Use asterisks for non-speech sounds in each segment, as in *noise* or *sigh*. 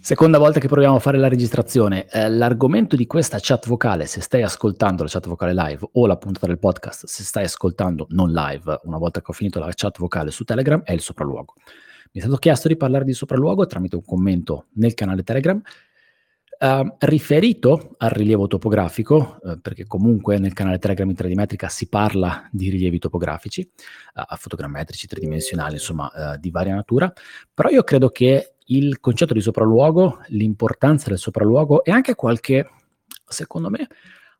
Seconda volta che proviamo a fare la registrazione. Eh, l'argomento di questa chat vocale, se stai ascoltando la chat vocale live o la puntata del podcast, se stai ascoltando non live, una volta che ho finito la chat vocale su Telegram, è il sopralluogo. Mi è stato chiesto di parlare di sopralluogo tramite un commento nel canale Telegram Uh, riferito al rilievo topografico, uh, perché comunque nel canale Telegram in 3D Metrica si parla di rilievi topografici, uh, fotogrammetrici, tridimensionali, insomma, di varia natura, però io credo che il concetto di sopralluogo, l'importanza del sopralluogo e anche qualche, secondo me,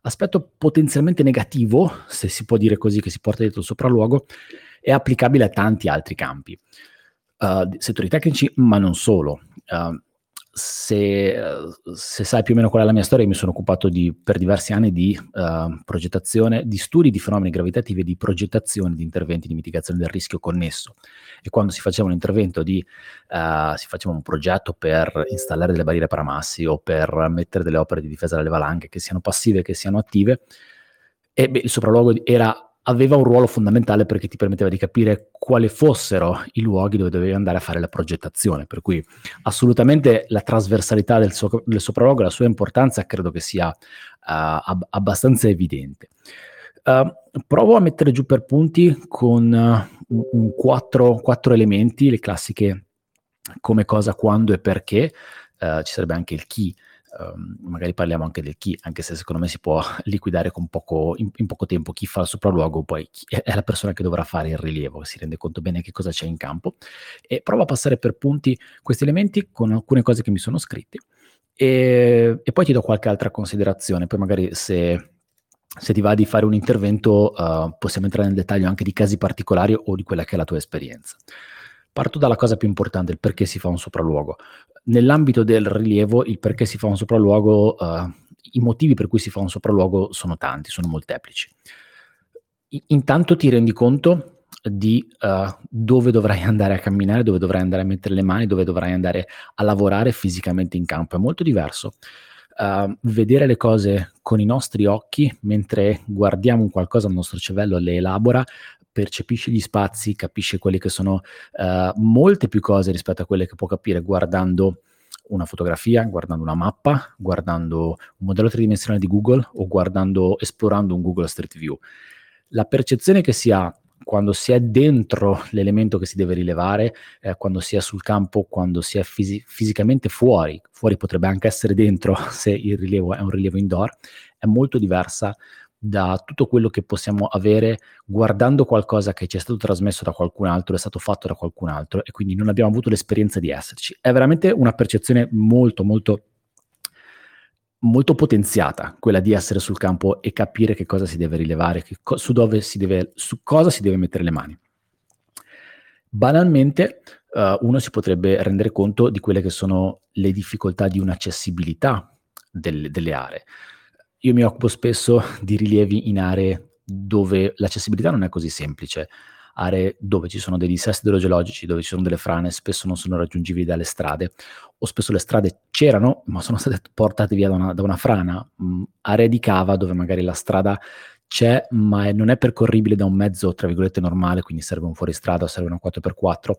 aspetto potenzialmente negativo, se si può dire così, che si porta dietro il sopralluogo, è applicabile a tanti altri campi. settori tecnici, ma non solo. Uh, se, se, sai più o meno qual è la mia storia, mi sono occupato di, per diversi anni di uh, progettazione, di studi di fenomeni gravitativi e di progettazione di interventi di mitigazione del rischio connesso. E quando si faceva un intervento di, uh, si faceva un progetto per installare delle barriere paramassi o per mettere delle opere di difesa dalle valanghe, che siano passive, che siano attive, e beh, il sopralluogo era aveva un ruolo fondamentale perché ti permetteva di capire quali fossero i luoghi dove dovevi andare a fare la progettazione. Per cui assolutamente la trasversalità del, so- del sopralluogo e la sua importanza credo che sia uh, ab- abbastanza evidente. Uh, provo a mettere giù per punti con uh, un, un quattro, quattro, elementi, le classiche come, cosa, quando e perché. ci sarebbe anche il chi um, magari parliamo anche del chi, anche se secondo me si può *laughs* liquidare poco, in, in, poco tempo chi fa il sopralluogo, poi è la persona che dovrà fare il rilievo, si rende conto bene che cosa c'è in campo. E provo a passare per punti questi elementi con alcune cose che mi sono scritte. E, e poi ti do qualche altra considerazione, poi magari se se ti va di fare un intervento, uh, possiamo entrare nel dettaglio anche di casi particolari o di quella che è la tua esperienza. Parto dalla cosa più importante, il perché si fa un sopralluogo. Nell'ambito del rilievo, il perché si fa un sopralluogo, uh, i motivi per cui si fa un sopralluogo sono tanti, sono molteplici. I- intanto ti rendi conto di uh, dove dovrai andare a camminare, dove dovrai andare a mettere le mani, dove dovrai andare a lavorare fisicamente in campo. È molto diverso. Uh, vedere le cose con i nostri occhi mentre guardiamo un qualcosa, il nostro cervello le elabora, percepisce gli spazi, capisce quelle che sono uh, molte più cose rispetto a quelle che può capire guardando una fotografia, guardando una mappa, guardando un modello tridimensionale di Google o guardando, esplorando un Google Street View. La percezione che si ha quando si è dentro l'elemento che si deve rilevare, eh, quando si è sul campo, quando si è fisi- fisicamente fuori, fuori potrebbe anche essere dentro *laughs* se il rilievo è un rilievo indoor, è molto diversa da tutto quello che possiamo avere guardando qualcosa che ci è stato trasmesso da qualcun altro, è stato fatto da qualcun altro e quindi non abbiamo avuto l'esperienza di esserci. È veramente una percezione molto, molto, molto potenziata, quella di essere sul campo e capire che cosa si deve rilevare, co- su, deve, su cosa si deve mettere le mani. Banalmente, uh, uno si potrebbe rendere conto di quelle che sono le difficoltà di un'accessibilità del, delle aree io mi occupo spesso di rilievi in aree dove l'accessibilità non è così semplice, aree dove ci sono dei dissesti idrogeologici, dove ci sono delle frane, spesso non sono raggiungibili dalle strade, o spesso le strade c'erano, ma sono state portate via da una, da una frana, mh, mm, aree di cava dove magari la strada c'è, ma è, non è percorribile da un mezzo, tra virgolette, normale, quindi serve un fuoristrada serve una 4x4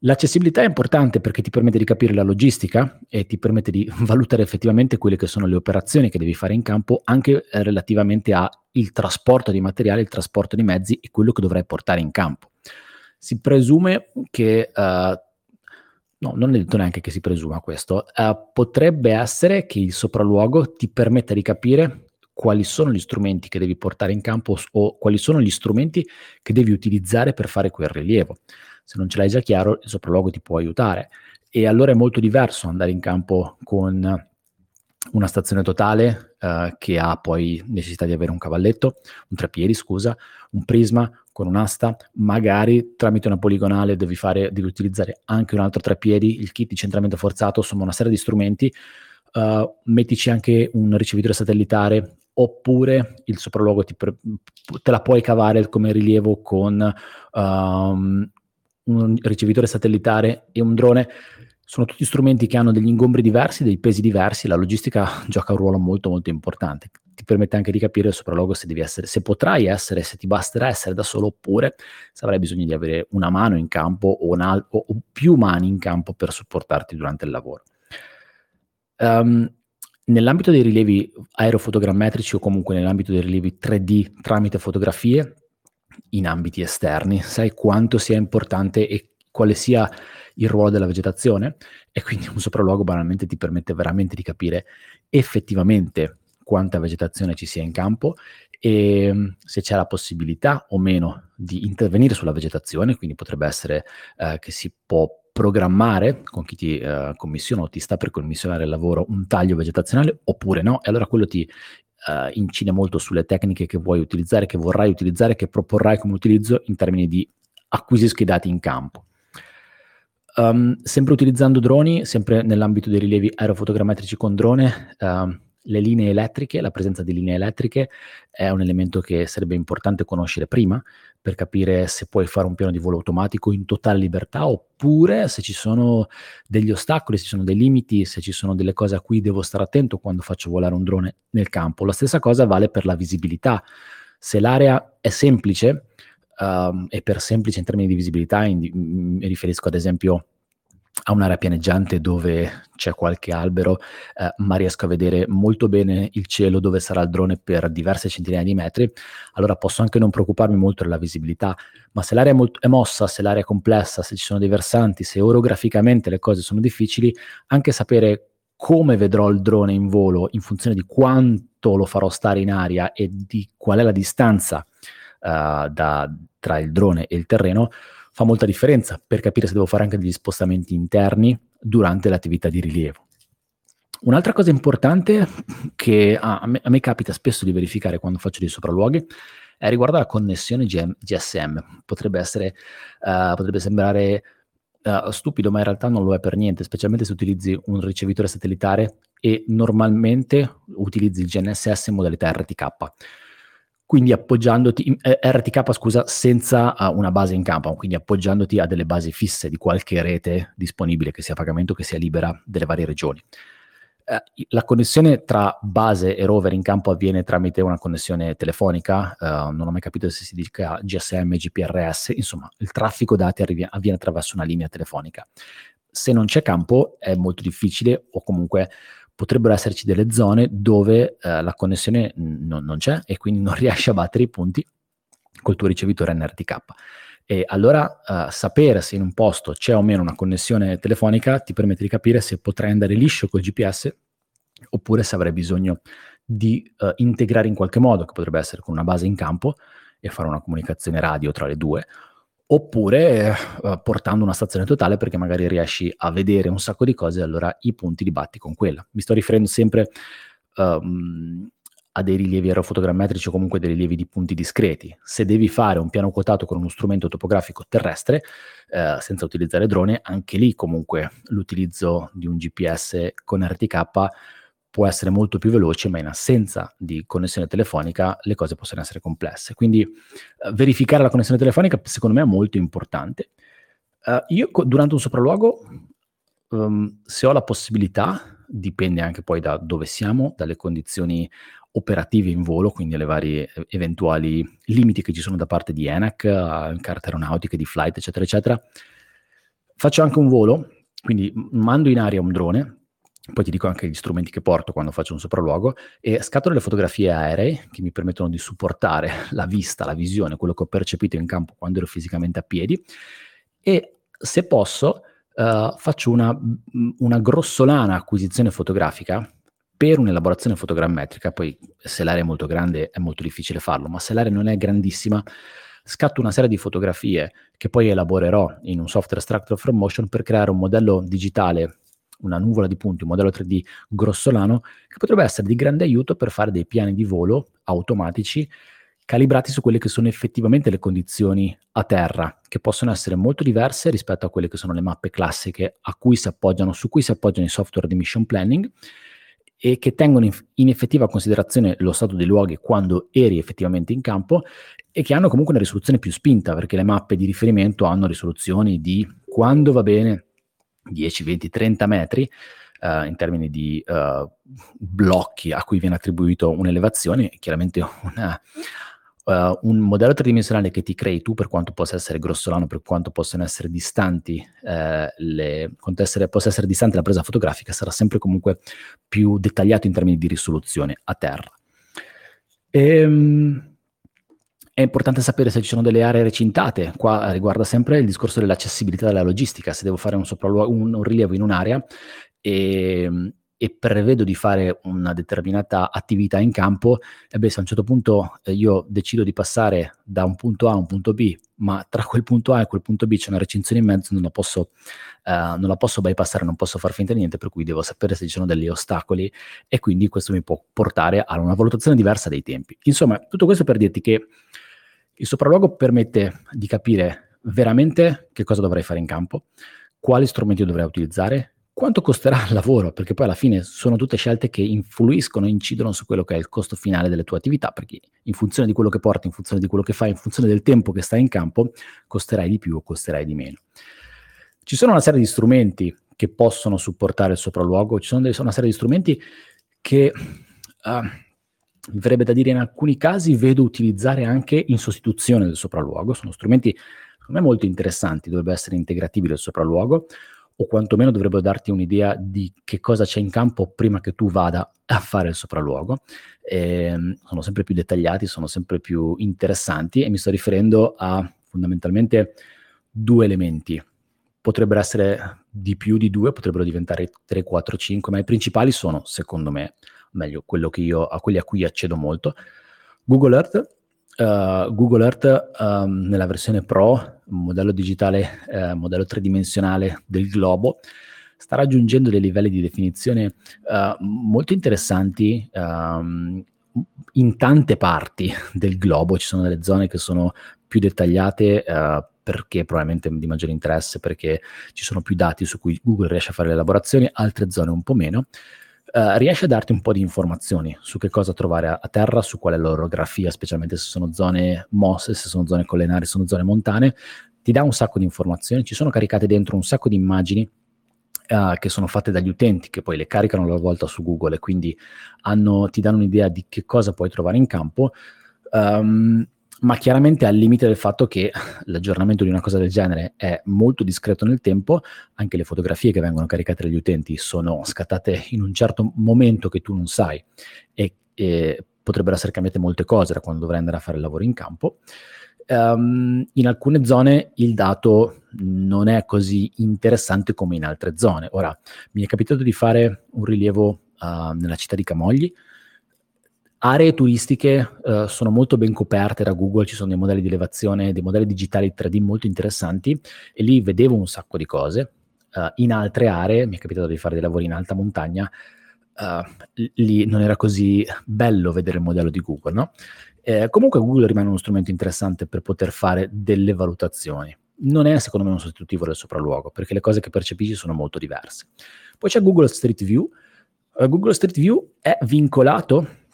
L'accessibilità è importante perché ti permette di capire la logistica e ti permette di *laughs* valutare effettivamente quelle che sono le operazioni che devi fare in campo anche eh, relativamente al trasporto di materiali, il trasporto di mezzi e quello che dovrai portare in campo. Si presume che, uh, no, non è detto neanche che si presuma questo, uh, potrebbe essere che il sopralluogo ti permetta di capire quali sono gli strumenti che devi portare in campo o quali sono gli strumenti che devi utilizzare per fare quel rilievo se non ce l'hai già chiaro, il sopralluogo ti può aiutare. E allora è molto diverso andare in campo con una stazione totale eh, che ha poi necessità di avere un cavalletto, un treppiedi, scusa, un prisma con un'asta, magari tramite una poligonale devi, fare, devi utilizzare anche un altro treppiedi, il kit di centramento forzato, insomma una serie di strumenti. Uh, mettici anche un ricevitore satellitare oppure il sopralluogo pre- te la puoi cavare come rilievo con um, un ricevitore satellitare e un drone sono tutti strumenti che hanno degli ingombri diversi, dei pesi diversi, la logistica *laughs* gioca un ruolo molto molto importante. Ti permette anche di capire il sopralluogo se devi essere, se potrai essere, se ti basterà essere da solo oppure se avrai bisogno di avere una mano in campo o, una, o, o più mani in campo per supportarti durante il lavoro. Um, nell'ambito dei rilievi aerofotogrammetrici o comunque nell'ambito dei rilievi 3D tramite fotografie, in ambiti esterni, sai quanto sia importante e quale sia il ruolo della vegetazione? E quindi un sopralluogo banalmente ti permette veramente di capire effettivamente quanta vegetazione ci sia in campo e mm, se c'è la possibilità o meno di intervenire sulla vegetazione, quindi potrebbe essere eh, che si può programmare con chi ti eh, commissiona o ti sta per commissionare il lavoro un taglio vegetazionale oppure no, e allora quello ti eh, incide molto sulle tecniche che vuoi utilizzare, che vorrai utilizzare, che proporrai come utilizzo in termini di acquisisco i dati in campo. Um, sempre utilizzando droni, sempre nell'ambito dei rilievi aerofotogrammetrici con drone, uh, le linee elettriche, la presenza di linee elettriche è un elemento che sarebbe importante conoscere prima per capire se puoi fare un piano di volo automatico in totale libertà oppure se ci sono degli ostacoli, se ci sono dei limiti, se ci sono delle cose a cui devo stare attento quando faccio volare un drone nel campo. La stessa cosa vale per la visibilità. Se l'area è semplice, um, e per semplice in termini di visibilità, in, mi riferisco ad esempio a un'area pianeggiante dove c'è qualche albero, eh, ma riesco a vedere molto bene il cielo dove sarà il drone per diverse centinaia di metri, allora posso anche non preoccuparmi molto della visibilità, ma se l'area è, molto, è mossa, se l'area è complessa, se ci sono dei versanti, se orograficamente le cose sono difficili, anche sapere come vedrò il drone in volo in funzione di quanto lo farò stare in aria e di qual è la distanza uh, da, tra il drone e il terreno, fa molta differenza per capire se devo fare anche degli spostamenti interni durante l'attività di rilievo. Un'altra cosa importante che a, me, a me, capita spesso di verificare quando faccio dei sopralluoghi è riguardo alla connessione GSM. Potrebbe, essere, uh, potrebbe sembrare uh, stupido, ma in realtà non lo è per niente, specialmente se utilizzi un ricevitore satellitare e normalmente utilizzi il GNSS in modalità RTK quindi appoggiandoti, eh, RTK scusa, senza uh, una base in campo, quindi appoggiandoti a delle basi fisse di qualche rete disponibile, che sia a pagamento, che sia libera delle varie regioni. Uh, la connessione tra base e rover in campo avviene tramite una connessione telefonica, uh, non ho mai capito se si dica GSM, GPRS, insomma il traffico dati arrivi, avviene attraverso una linea telefonica. Se non c'è campo è molto difficile o comunque potrebbero esserci delle zone dove eh, la connessione n- non c'è e quindi non *laughs* riesci a battere i punti col tuo ricevitore NRTK. E allora uh, sapere se in un posto c'è o meno una connessione telefonica ti permette di capire se potrai andare liscio col GPS oppure se avrai bisogno di uh, integrare in qualche modo, che potrebbe essere con una base in campo e fare una comunicazione radio tra le due, oppure eh, portando una stazione totale perché magari riesci a vedere un sacco di cose e allora i punti li batti con quella. Mi sto riferendo sempre um, a dei rilievi aerofotogrammetrici o comunque dei rilievi di punti discreti. Se devi fare un piano quotato con uno strumento topografico terrestre, eh, senza utilizzare drone, anche lì comunque l'utilizzo di un GPS con RTK può essere molto più veloce, ma in assenza di connessione telefonica le cose possono essere complesse. Quindi uh, verificare la connessione telefonica secondo me è molto importante. Uh, io durante un sopralluogo, um, se ho la possibilità, dipende anche poi da dove siamo, dalle condizioni operative in volo, quindi alle varie eventuali limiti che ci sono da parte di ENAC, uh, carte aeronautiche, di flight, eccetera, eccetera. Faccio anche un volo, quindi mando in aria un drone poi ti dico anche gli strumenti che porto quando faccio un sopralluogo e scatto delle fotografie aeree che mi permettono di supportare la vista, la visione, quello che ho percepito in campo quando ero fisicamente a piedi. E se posso uh, faccio una, una grossolana acquisizione fotografica per un'elaborazione fotogrammetrica, poi se l'area è molto grande è molto difficile farlo, ma se l'area non è grandissima scatto una serie di fotografie che poi elaborerò in un software extractor from motion per creare un modello digitale una nuvola di punti, un modello 3D grossolano, che potrebbe essere di grande aiuto per fare dei piani di volo automatici calibrati su quelle che sono effettivamente le condizioni a terra, che possono essere molto diverse rispetto a quelle che sono le mappe classiche cui su cui si appoggiano i software di mission planning e che tengono in effettiva considerazione lo stato dei luoghi quando eri effettivamente in campo e che hanno comunque una risoluzione più spinta, perché le mappe di riferimento hanno risoluzioni di quando va bene 10, 20, 30 metri uh, in termini di uh, blocchi a cui viene attribuito un'elevazione, chiaramente una, uh, un modello tridimensionale che ti crei tu, per quanto possa essere grossolano, per quanto possano essere distanti, le, quanto essere, possa essere distante la presa fotografica, sarà sempre comunque più dettagliato in termini di risoluzione a terra. Ehm, è importante sapere se ci sono delle aree recintate, qua riguarda sempre il discorso dell'accessibilità della logistica, se devo fare un, un, un rilievo in un'area e, ehm, e, prevedo di fare una determinata attività in campo, e beh, se a un certo punto eh, io decido di passare da un punto A a un punto B, ma tra quel punto A e quel punto B c'è una recinzione in mezzo, non la posso, uh, non la posso bypassare, non posso far finta di niente, per cui devo sapere se ci sono degli ostacoli e quindi questo mi può portare a una valutazione diversa dei tempi. Insomma, tutto questo per dirti che il sopralluogo permette di capire veramente che cosa dovrei fare in campo, quali strumenti dovrei utilizzare, quanto costerà il lavoro, perché poi alla fine sono tutte scelte che influiscono, incidono su quello che è il costo finale delle tue attività, perché in funzione di quello che porti, in funzione di quello che fai, in funzione del tempo che stai in campo, costerai di più o costerai di meno. Ci sono una serie di strumenti che possono supportare il sopralluogo, ci sono una serie di strumenti che... Uh, verrebbe da dire in alcuni casi vedo utilizzare anche in sostituzione del sopralluogo, sono strumenti secondo me molto interessanti, dovrebbe essere integratibile il sopralluogo o quantomeno dovrebbero darti un'idea di che cosa c'è in campo prima che tu vada a fare il sopralluogo. E, ehm, sono sempre più dettagliati, sono sempre più interessanti e mi sto riferendo a fondamentalmente due elementi. Potrebbero essere di più di due, potrebbero diventare 3, 4, 5, ma i principali sono, secondo me, meglio, io, a quelli a cui accedo molto. Google Earth, uh, Google Earth um, nella versione Pro, modello digitale, uh, modello tridimensionale del globo, sta raggiungendo dei livelli di definizione uh, molto interessanti um, in tante parti del globo. Ci sono delle zone che sono più dettagliate perché probabilmente di maggiore interesse, perché ci sono più dati su cui Google riesce a fare le elaborazioni, altre zone un po' meno. Uh, riesce a darti un po' di informazioni su che cosa trovare a, a, terra, su qual è l'orografia, specialmente se sono zone mosse, se sono zone collinari, se sono zone montane, ti dà un sacco di informazioni, ci sono caricate dentro un sacco di immagini uh, che sono fatte dagli utenti, che poi le caricano a loro volta su Google e quindi hanno, ti danno un'idea di che cosa puoi trovare in campo. Um, ma chiaramente al limite del fatto che *laughs* l'aggiornamento di una cosa del genere è molto discreto nel tempo, anche le fotografie che vengono caricate dagli utenti sono scattate in un certo momento che tu non sai e, e potrebbero essere cambiate molte cose da quando dovrai andare a fare il lavoro in campo. Um, in alcune zone il dato non è così interessante come in altre zone. Ora, mi è capitato di fare un rilievo uh, nella città di Camogli, aree turistiche uh, sono molto ben coperte da Google, ci sono dei modelli di elevazione, dei modelli digitali 3D molto interessanti e lì vedevo un sacco di cose. Uh, in altre aree, mi è capitato di fare dei lavori in alta montagna, uh, lì non era così bello vedere il modello di Google, no? Eh, comunque Google rimane uno strumento interessante per poter fare delle valutazioni. Non è secondo me un sostitutivo del sopralluogo, perché le cose che percepisci sono molto diverse. Poi c'è Google Street View. Google Street View è vincolato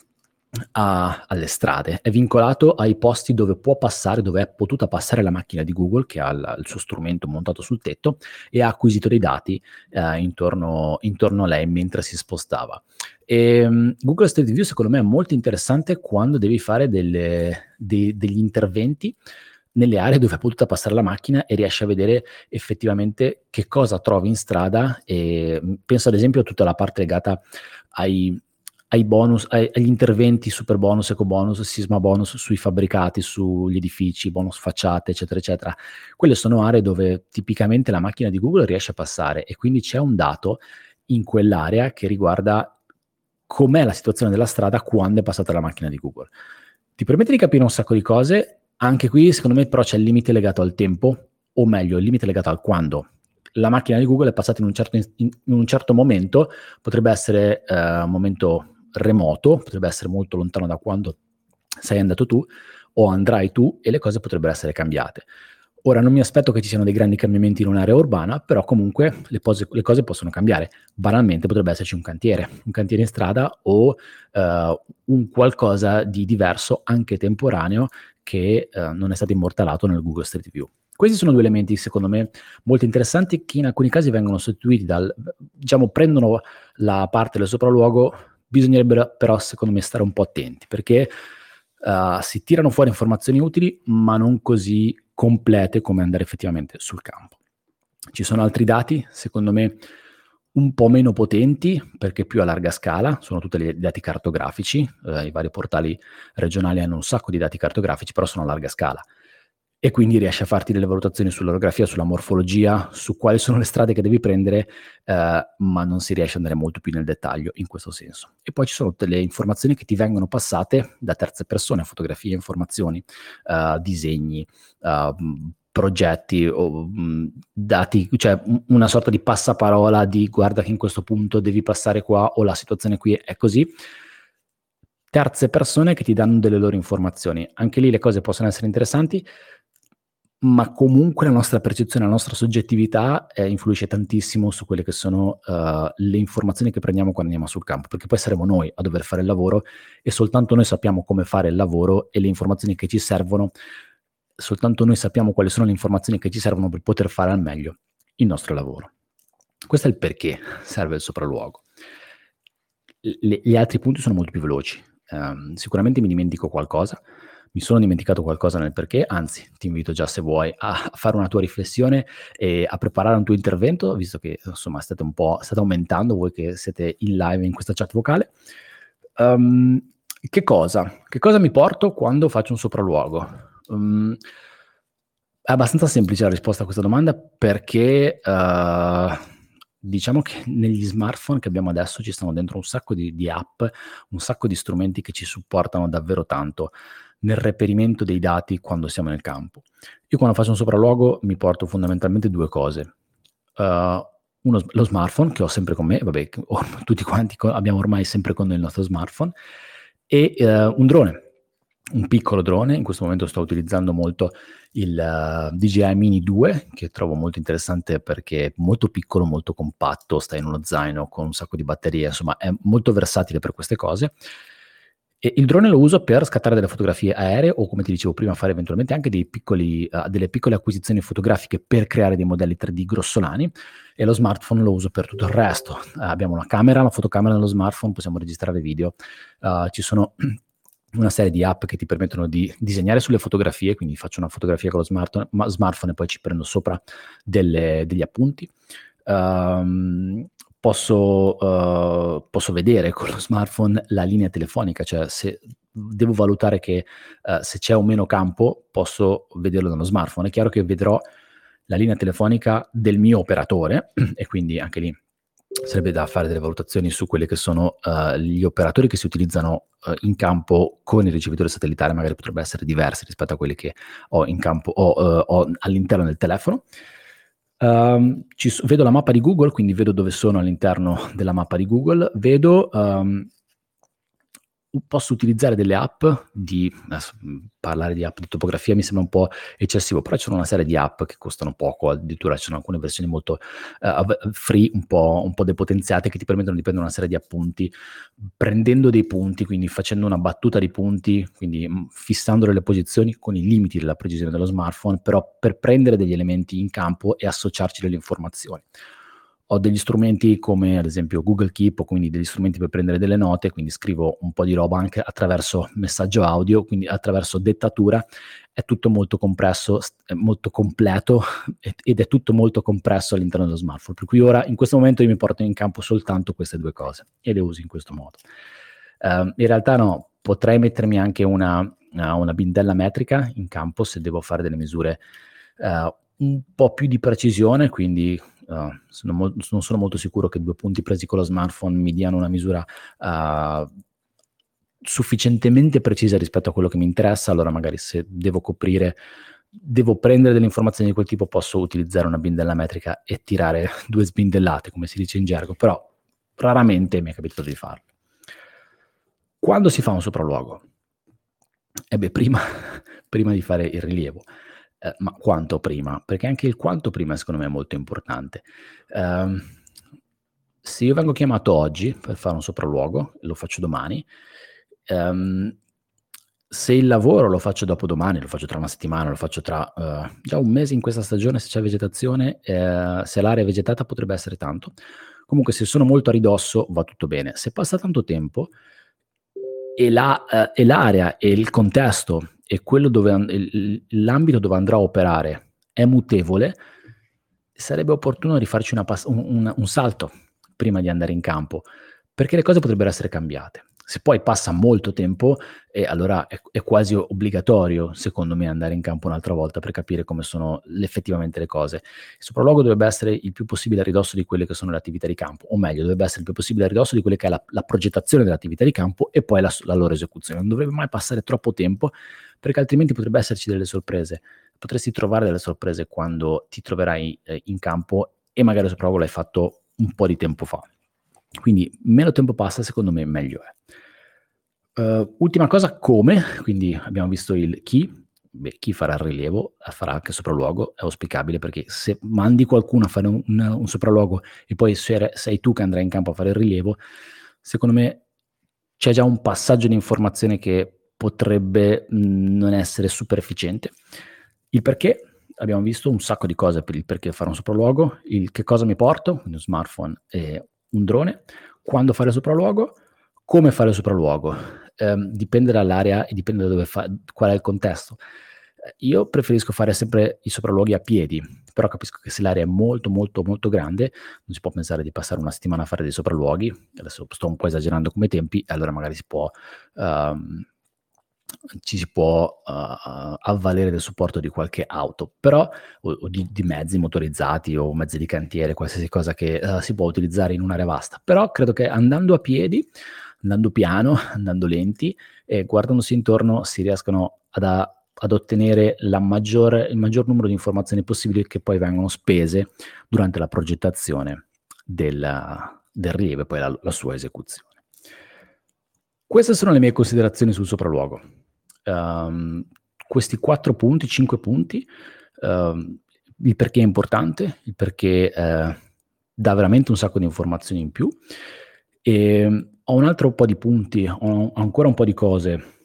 a, alle strade, è vincolato ai posti dove può passare, dove è potuta passare la macchina di Google che ha il, il suo strumento montato sul tetto e ha acquisito dei dati eh, intorno, intorno, a lei mentre si spostava. E, um, Google Street View secondo me è molto interessante quando devi fare delle, de, degli interventi nelle aree dove è potuta passare la macchina e riesci a vedere effettivamente che cosa trovi in strada e penso ad esempio a tutta la parte legata ai, ai bonus, ai, agli interventi super bonus, eco bonus, sisma bonus sui fabbricati, sugli edifici, bonus facciate, eccetera, eccetera. Quelle sono aree dove tipicamente la macchina di Google riesce a passare e quindi c'è un dato in quell'area che riguarda com'è la situazione della strada quando è passata la macchina di Google. Ti permette di capire un sacco di cose, anche qui secondo me però c'è il limite legato al tempo, o meglio, il limite legato al quando la macchina di Google è passata in un certo, in, in un certo momento, potrebbe essere uh, un momento remoto, potrebbe essere molto lontano da quando sei andato tu o andrai tu e le cose potrebbero essere cambiate. Ora non mi aspetto che ci siano dei grandi cambiamenti in un'area urbana, però comunque le, pose, le cose possono cambiare. Banalmente potrebbe esserci un cantiere, un cantiere in strada o uh, un qualcosa di diverso, anche temporaneo, che uh, non è stato immortalato nel Google Street View. Questi sono due elementi, secondo me, molto interessanti che in alcuni casi vengono sostituiti dal, diciamo, prendono la parte del sopralluogo Bisognerebbe però, secondo me, stare un po' attenti perché uh, si tirano fuori informazioni utili, ma non così complete come andare effettivamente sul campo. Ci sono altri dati, secondo me, un po' meno potenti perché più a larga scala, sono tutti i dati cartografici, eh, i vari portali regionali hanno un sacco di dati cartografici, però sono a larga scala e quindi riesci a farti delle valutazioni sull'orografia, sulla morfologia, su quali sono le strade che devi prendere, eh, ma non si riesce ad andare molto più nel dettaglio in questo senso. E poi ci sono tutte le informazioni che ti vengono passate da terze persone, fotografie, informazioni, eh, disegni, eh, progetti o mh, dati, cioè una sorta di passaparola di guarda che in questo punto devi passare qua o la situazione qui è così. Terze persone che ti danno delle loro informazioni. Anche lì le cose possono essere interessanti, ma comunque la nostra percezione, la nostra soggettività eh, influisce tantissimo su quelle che sono uh, le informazioni che prendiamo quando andiamo sul campo, perché poi saremo noi a dover fare il lavoro e soltanto noi sappiamo come fare il lavoro e le informazioni che ci servono soltanto noi sappiamo quali sono le informazioni che ci servono per poter fare al meglio il nostro lavoro. Questo è il perché serve il sopralluogo. Le, gli altri punti sono molto più veloci. Um, sicuramente mi dimentico qualcosa, mi sono dimenticato qualcosa nel perché, anzi ti invito già se vuoi a fare una tua riflessione e a preparare un tuo intervento, visto che insomma state un po' state aumentando voi che siete in live in questa chat vocale. Um, che cosa? Che cosa mi porto quando faccio un sopralluogo? Um, è abbastanza semplice la risposta a questa domanda perché uh, diciamo che negli smartphone che abbiamo adesso ci stanno dentro un sacco di, di, app, un sacco di strumenti che ci supportano davvero tanto nel reperimento dei dati quando siamo nel campo. Io quando faccio un sopralluogo mi porto fondamentalmente due cose. Uh, uno, lo smartphone che ho sempre con me, vabbè, *laughs* tutti quanti abbiamo ormai sempre con noi il nostro smartphone, e uh, un drone un piccolo drone, in questo momento sto utilizzando molto il uh, DJI Mini 2 che trovo molto interessante perché è molto piccolo, molto compatto, sta in uno zaino con un sacco di batterie, insomma è molto versatile per queste cose. E il drone lo uso per scattare delle fotografie aeree o come ti dicevo prima fare eventualmente anche piccoli, uh, delle piccole acquisizioni fotografiche per creare dei modelli 3D grossolani e lo smartphone lo uso per tutto il resto. Uh, abbiamo una camera, una fotocamera nello smartphone, possiamo registrare video, uh, ci sono *clears throat* una serie di app che ti permettono di disegnare sulle fotografie, quindi faccio una fotografia con lo smartphone, smartphone e poi ci prendo sopra delle, degli appunti. Um, posso, uh, posso, vedere con lo smartphone la linea telefonica, cioè se devo valutare che uh, se c'è o meno campo posso vederlo dallo smartphone. È chiaro che vedrò la linea telefonica del mio operatore *clears throat* e quindi anche lì sarebbe da fare delle valutazioni su quelli che sono uh, gli operatori che si utilizzano uh, in campo con il ricevitore satellitare, magari potrebbero essere diversi rispetto a quelli che ho in campo o uh, all'interno del telefono. Um, ci, vedo la mappa di Google, quindi vedo dove sono all'interno della mappa di Google, vedo um, posso utilizzare delle app di adesso, parlare di app di topografia mi sembra un po' eccessivo, però ci sono una serie di app che costano poco, addirittura ci sono alcune versioni molto uh, free, un po', un po', depotenziate che ti permettono di prendere una serie di appunti, prendendo dei punti, quindi facendo una battuta di punti, quindi fissando le posizioni con i limiti della precisione dello smartphone, però per prendere degli elementi in campo e associarci delle informazioni ho degli strumenti come ad esempio Google Keep, quindi degli strumenti per prendere delle note, quindi scrivo un po' di roba anche attraverso messaggio audio, quindi attraverso dettatura, è tutto molto compresso, molto completo *laughs* ed è tutto molto compresso all'interno dello smartphone. Per cui ora, in questo momento, io mi porto in campo soltanto queste due cose e le uso in questo modo. Uh, in realtà no, potrei mettermi anche una, una, bindella metrica in campo se devo fare delle misure uh, un po' più di precisione, quindi Uh, sono mo- non sono molto sicuro che due punti presi con lo smartphone mi diano una misura uh, sufficientemente precisa rispetto a quello che mi interessa, allora magari se devo coprire, devo prendere delle informazioni di quel tipo, posso utilizzare una bindella metrica e tirare *laughs* due sbindellate, come si dice in gergo, però raramente mi è capitato di farlo. Quando si fa un sopralluogo? Eh beh, prima, *laughs* prima di fare il rilievo eh, ma quanto prima? Perché anche il quanto prima secondo me è molto importante. Uh, se io vengo chiamato oggi per fare un sopralluogo, lo faccio domani, um, se il lavoro lo faccio dopo domani, lo faccio tra una settimana, lo faccio tra uh, già un mese in questa stagione, se c'è vegetazione, eh, se l'area è vegetata potrebbe essere tanto. Comunque se sono molto a ridosso va tutto bene. Se passa tanto tempo, e, la, uh, e l'area e il contesto e quello dove, l'ambito dove andrà a operare è mutevole, sarebbe opportuno rifarci pass- un, un, un salto prima di andare in campo, perché le cose potrebbero essere cambiate. Se poi passa molto tempo, eh, allora è, è, quasi obbligatorio, secondo me, andare in campo un'altra volta per capire come sono effettivamente le cose. Il sopralluogo dovrebbe essere il più possibile a ridosso di quelle che sono le attività di campo, o meglio, dovrebbe essere il più possibile a ridosso di quelle che è la, la progettazione dell'attività di campo e poi la, la loro esecuzione. Non dovrebbe mai passare troppo tempo, perché altrimenti potrebbe esserci delle sorprese. Potresti trovare delle sorprese quando ti troverai eh, in campo e magari il sopralluogo l'hai fatto un po' di tempo fa. Quindi meno tempo passa, secondo me meglio è. Uh, ultima cosa, come, quindi abbiamo visto il chi, Beh, chi farà il rilievo farà anche sopralluogo, è auspicabile perché se mandi qualcuno a fare un, un sopralluogo e poi sei tu che andrai in campo a fare il rilievo, secondo me c'è già un passaggio di informazione che potrebbe mh, non essere super efficiente. Il perché, abbiamo visto un sacco di cose per il perché fare un sopralluogo, il che cosa mi porto, quindi un smartphone e un drone, quando fare il sopralluogo, come fare il sopralluogo. Eh, dipende dall'area e dipende da dove fa, qual è il contesto. Io preferisco fare sempre i sopralluoghi a piedi, però capisco che se l'area è molto molto molto grande non si può pensare di passare una settimana a fare dei sopralluoghi, adesso sto un po' esagerando come tempi, allora magari si può um, ci si può uh, avvalere del supporto di qualche auto, però o, o di, di, mezzi motorizzati o mezzi di cantiere, qualsiasi cosa che uh, si può utilizzare in un'area vasta. Però credo che andando a piedi, andando piano, *laughs* andando lenti e guardandosi intorno si riescano ad, a, ad ottenere maggior, il maggior numero di informazioni possibili che poi vengono spese durante la progettazione del, del rilievo e poi la, la sua esecuzione. Queste sono le mie considerazioni sul sopralluogo um, questi quattro punti, cinque punti, uh, il perché è importante, il perché uh, dà veramente un sacco di informazioni in più. E ho un altro po' di punti, ho ancora un po' di cose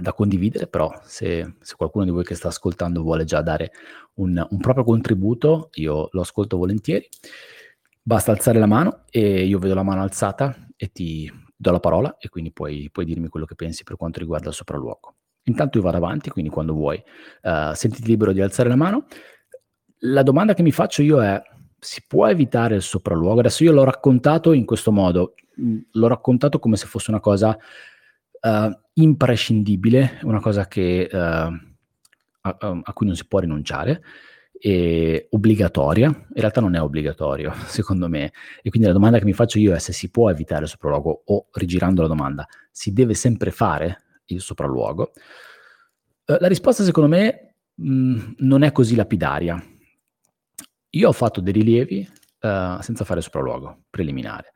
da condividere, però se, se qualcuno di voi che sta ascoltando vuole già dare un, un proprio contributo, io lo ascolto volentieri. Basta alzare la mano e io vedo la mano alzata e ti do la parola e quindi puoi, puoi dirmi quello che pensi per quanto riguarda il sopralluogo. Intanto io vado avanti, quindi quando vuoi, uh, sentiti libero di alzare la mano. La domanda che mi faccio io è, si può evitare il sopralluogo? Adesso io l'ho raccontato in questo modo, mm, l'ho raccontato come se fosse una cosa uh, imprescindibile, una cosa che, uh, a, a, cui non si può rinunciare, e obbligatoria, in realtà non è obbligatorio, *laughs* secondo me. E quindi la domanda che mi faccio io è se si può evitare il sopralluogo o, rigirando la domanda, si deve sempre fare il sopralluogo? Eh, la risposta secondo me mh, mm, non è così lapidaria. Io ho fatto dei rilievi uh, senza fare sopralluogo preliminare.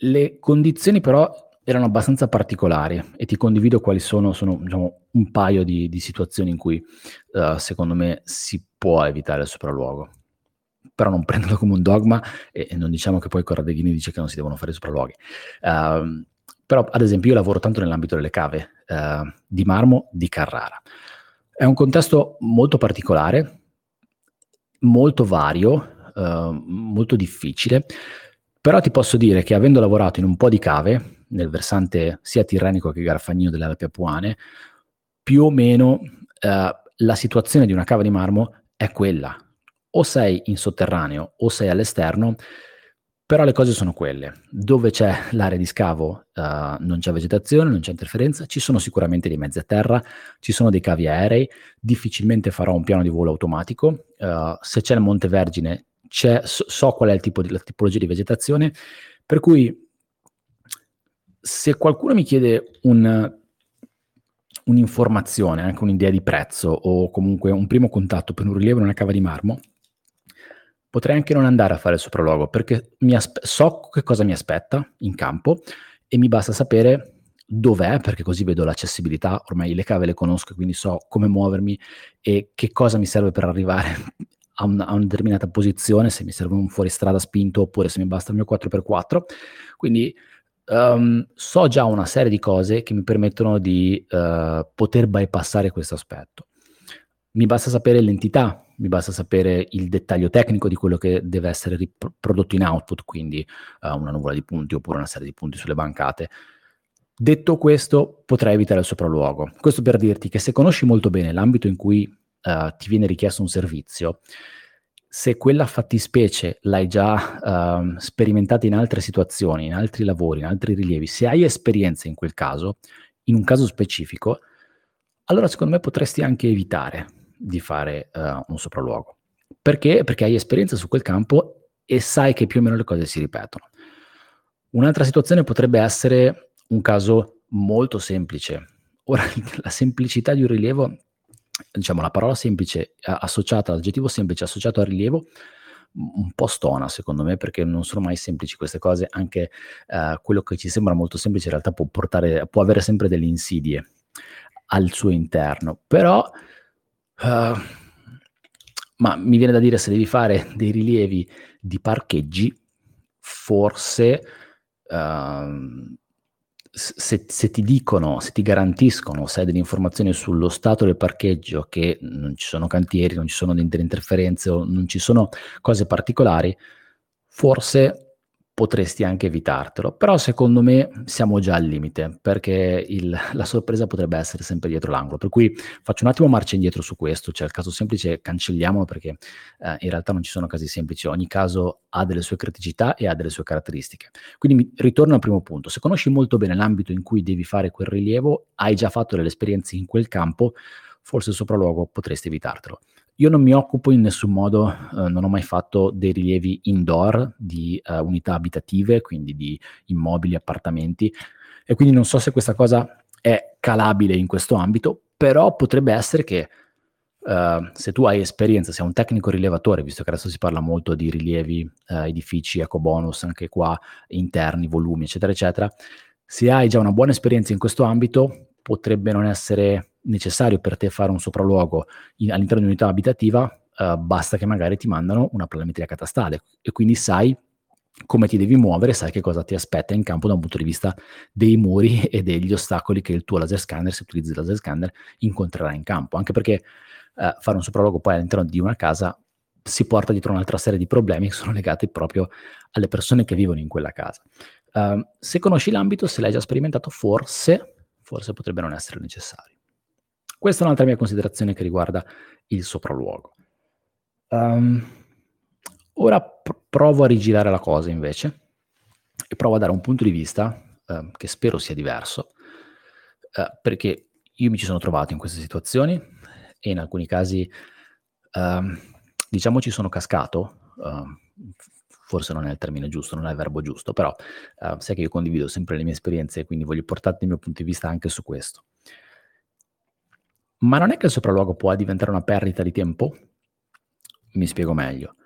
Le condizioni però erano abbastanza particolari e ti condivido quali sono, sono diciamo, un paio di, di, situazioni in cui uh, secondo me si può evitare il sopralluogo. Però non prendilo come un dogma e, e non diciamo che poi Corradeghini dice che non si devono fare sopralluoghi. Uh, però, ad esempio, io lavoro tanto nell'ambito delle cave eh, di marmo di Carrara. È un contesto molto particolare, molto vario, eh, molto difficile, però ti posso dire che avendo lavorato in un po' di cave, nel versante sia tirrenico che garfagnino delle Alpi Apuane, più o meno eh, la situazione di una cava di marmo è quella. O sei in sotterraneo o sei all'esterno, però le cose sono quelle. Dove c'è l'area di scavo uh, non c'è vegetazione, non c'è interferenza, ci sono sicuramente dei mezzi a terra, ci sono dei cavi aerei, difficilmente farò un piano di volo automatico. Uh, se c'è il Monte Vergine, so, qual è tipo di, la tipologia di vegetazione, per cui se qualcuno mi chiede un, un'informazione, anche un'idea di prezzo o comunque un primo contatto per un rilievo in una cava di marmo, potrei anche non andare a fare il sopralluogo perché aspe- so che cosa mi aspetta in campo e mi basta sapere dov'è, perché così vedo l'accessibilità, ormai le cave le conosco, quindi so come muovermi e che cosa mi serve per arrivare a, un, a una determinata posizione, se mi serve un fuoristrada spinto oppure se mi basta il mio 4x4. Quindi um, so già una serie di cose che mi permettono di uh, poter bypassare questo aspetto. Mi basta sapere l'entità mi basta sapere il dettaglio tecnico di quello che deve essere riprodotto in output, quindi uh, una nuvola di punti oppure una serie di punti sulle bancate. Detto questo, potrai evitare il sopralluogo. Questo per dirti che se conosci molto bene l'ambito in cui uh, ti viene richiesto un servizio, se quella fattispecie l'hai già uh, sperimentata in altre situazioni, in altri lavori, in altri rilievi, se hai esperienza in quel caso, in un caso specifico, allora secondo me potresti anche evitare di fare uh, un sopralluogo. Perché? Perché hai esperienza su quel campo e sai che più o meno le cose si ripetono. Un'altra situazione potrebbe essere un caso molto semplice. Ora, *laughs* la semplicità di un rilievo diciamo, la parola semplice associata, l'aggettivo semplice associato al rilievo, un po' stona secondo me perché non sono mai semplici queste cose, anche uh, quello che ci sembra molto semplice in realtà può, portare, può avere sempre delle insidie al suo interno, però uh, ma mi viene da dire se devi fare dei rilievi di parcheggi, forse uh, se, se, ti dicono, se ti garantiscono, se hai delle informazioni sullo stato del parcheggio, che non ci sono cantieri, non ci sono delle interferenze non ci sono cose particolari, forse potresti anche evitartelo. Però secondo me siamo già al limite, perché il, la sorpresa potrebbe essere sempre dietro l'angolo. Per cui faccio un attimo marcia indietro su questo, cioè il caso semplice cancelliamolo perché eh, in realtà non ci sono casi semplici, ogni caso ha delle sue criticità e ha delle sue caratteristiche. Quindi mi, ritorno al primo punto, se conosci molto bene l'ambito in cui devi fare quel rilievo, hai già fatto delle esperienze in quel campo, forse il sopralluogo potresti evitartelo. Io non mi occupo in nessun modo, eh, non ho mai fatto dei rilievi indoor di uh, unità abitative, quindi di immobili, appartamenti, e quindi non so se questa cosa è calabile in questo ambito, però potrebbe essere che uh, se tu hai esperienza, sei un tecnico rilevatore, visto che adesso si parla molto di rilievi, uh, edifici, ecobonus, anche qua interni, volumi, eccetera, eccetera, se hai già una buona esperienza in questo ambito, potrebbe non essere necessario per te fare un sopralluogo in, all'interno di un'unità abitativa, uh, basta che magari ti mandano una planimetria catastale e quindi sai come ti devi muovere, sai che cosa ti aspetta in campo da un punto di vista dei muri *laughs* e degli ostacoli che il tuo laser scanner, se utilizzi il laser scanner, incontrerà in campo. Anche perché uh, fare un sopralluogo poi all'interno di una casa si porta dietro un'altra serie di problemi che sono legati proprio alle persone che vivono in quella casa. Uh, se conosci l'ambito, se l'hai già sperimentato, forse, forse potrebbe non essere necessario. Questa è un'altra mia considerazione che riguarda il sopralluogo. Um, ora pr- provo a rigirare la cosa invece e provo a dare un punto di vista uh, che spero sia diverso, uh, perché io mi ci sono trovato in queste situazioni e in alcuni casi, uh, diciamo, ci sono cascato. forse non è il termine giusto, non è il verbo giusto, però sai che io condivido sempre le mie esperienze e quindi voglio portarti il mio punto di vista anche su questo. Ma non è che il sopralluogo può diventare una perdita di tempo? Mi spiego meglio.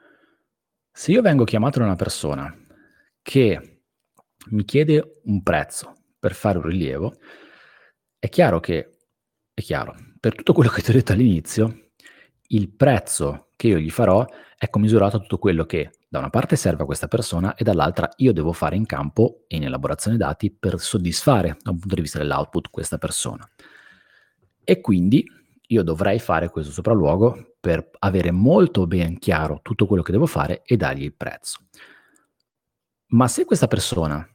Se io vengo chiamato da una persona che mi chiede un prezzo per fare un rilievo, è chiaro che, è chiaro, per tutto quello che ti ho detto all'inizio, il prezzo che io gli farò è commisurato a tutto quello che da una parte serve a questa persona e dall'altra io devo fare in campo e in elaborazione dati per soddisfare da un punto di vista dell'output questa persona. E quindi io dovrei fare questo sopralluogo per avere molto ben chiaro tutto quello che devo fare e dargli il prezzo. Ma se questa persona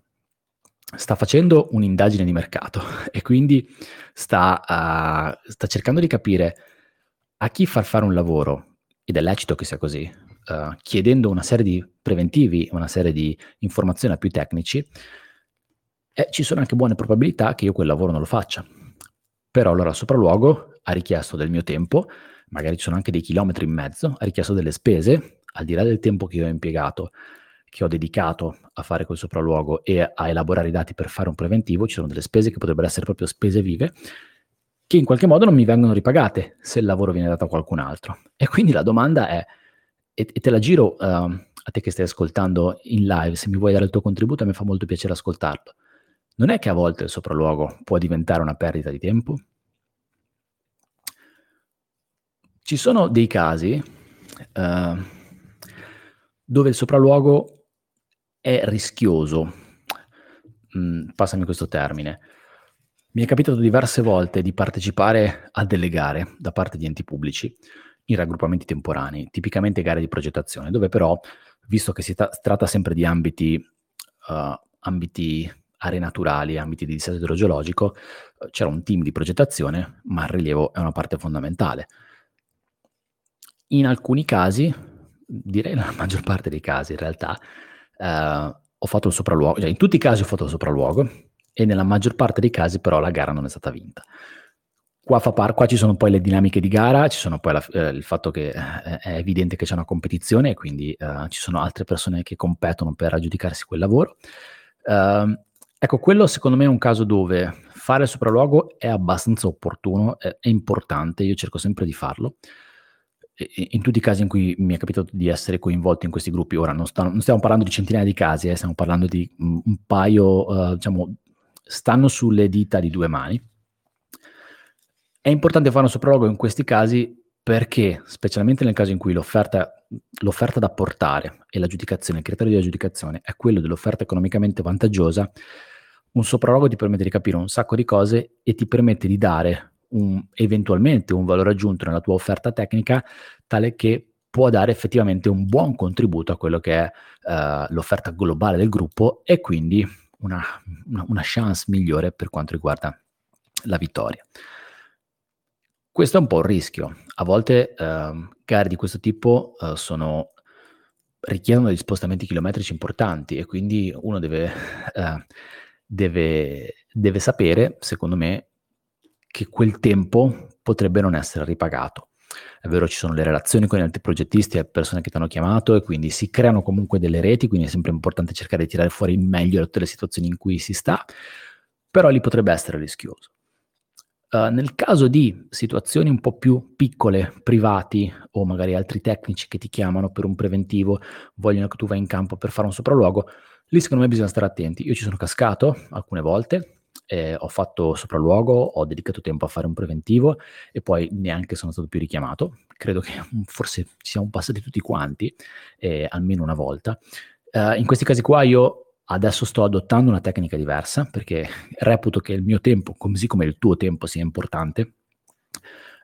sta facendo un'indagine di mercato *laughs* e quindi sta, uh, sta, cercando di capire a chi far fare un lavoro, ed è lecito che sia così, uh, chiedendo una serie di preventivi, una serie di informazioni a più tecnici, eh, ci sono anche buone probabilità che io quel lavoro non lo faccia però allora il sopralluogo ha richiesto del mio tempo, magari ci sono anche dei chilometri in mezzo, ha richiesto delle spese, al di là del tempo che io ho impiegato, che ho dedicato a fare quel sopralluogo e a elaborare i dati per fare un preventivo, ci sono delle spese che potrebbero essere proprio spese vive, che in qualche modo non mi vengono ripagate se il lavoro viene dato a qualcun altro. E quindi la domanda è, e, te la giro uh, a te che stai ascoltando in live, se mi vuoi dare il tuo contributo, a me fa molto piacere ascoltarlo non è che a volte il sopralluogo può diventare una perdita di tempo? Ci sono dei casi uh, dove il sopralluogo è rischioso, mm, passami questo termine. Mi è capitato diverse volte di partecipare a delle gare da parte di enti pubblici in raggruppamenti temporanei, tipicamente gare di progettazione, dove però, visto che si tra- tratta sempre di ambiti, uh, ambiti aree naturali, ambiti di dissesto idrogeologico, eh, c'era un team di progettazione, ma il rilievo è una parte fondamentale. In alcuni casi, direi nella *laughs* maggior parte dei casi in realtà, eh, ho fatto il sopralluogo, cioè in tutti i casi ho fatto il sopralluogo e nella maggior parte dei casi però la gara non è stata vinta. Qua, par- qua, ci sono poi le dinamiche di gara, ci sono poi la, eh, il fatto che eh, è evidente che c'è una competizione e quindi eh, ci sono altre persone che competono per aggiudicarsi quel lavoro. Ehm, ecco, quello secondo me è un caso dove fare il sopralluogo è abbastanza opportuno, è, è importante, io cerco sempre di farlo. In tutti i casi in cui mi è capitato di essere coinvolto in questi gruppi, ora non, sta, non stiamo parlando di centinaia di casi, eh, stiamo parlando di un, un paio, uh, diciamo, stanno sulle dita di due mani è importante fare un sopralluogo in questi casi perché, specialmente nel caso in cui l'offerta, l'offerta da portare e l'aggiudicazione, il criterio di aggiudicazione è quello dell'offerta economicamente vantaggiosa, un sopralluogo ti permette di capire un sacco di cose e ti permette di dare un, eventualmente un valore aggiunto nella tua offerta tecnica tale che può dare effettivamente un buon contributo a quello che è uh, l'offerta globale del gruppo e quindi una, una, chance migliore per quanto riguarda la vittoria. Questo è un po' un rischio. A volte eh, gare di questo tipo eh, sono, richiedono degli spostamenti chilometrici importanti e quindi uno deve, *laughs* eh, deve, deve sapere, secondo me, che quel tempo potrebbe non essere ripagato. È vero, ci sono le relazioni con gli altri progettisti e persone che ti hanno chiamato e quindi si creano comunque delle reti, quindi è sempre importante cercare di tirare fuori il meglio da tutte le situazioni in cui si sta, però lì potrebbe essere rischioso. Uh, nel caso di situazioni un po' più piccole, privati o magari altri tecnici che ti chiamano per un preventivo, vogliono che tu vai in campo per fare un sopralluogo, lì secondo me bisogna stare attenti. Io ci sono cascato alcune volte, eh, ho fatto sopralluogo, ho dedicato tempo a fare un preventivo e poi neanche sono stato più richiamato. Credo che *laughs* forse ci siamo passati tutti quanti, eh, almeno una volta. Uh, in questi casi qua io Adesso sto adottando una tecnica diversa perché *laughs* reputo che il mio tempo, così come il tuo tempo, sia importante,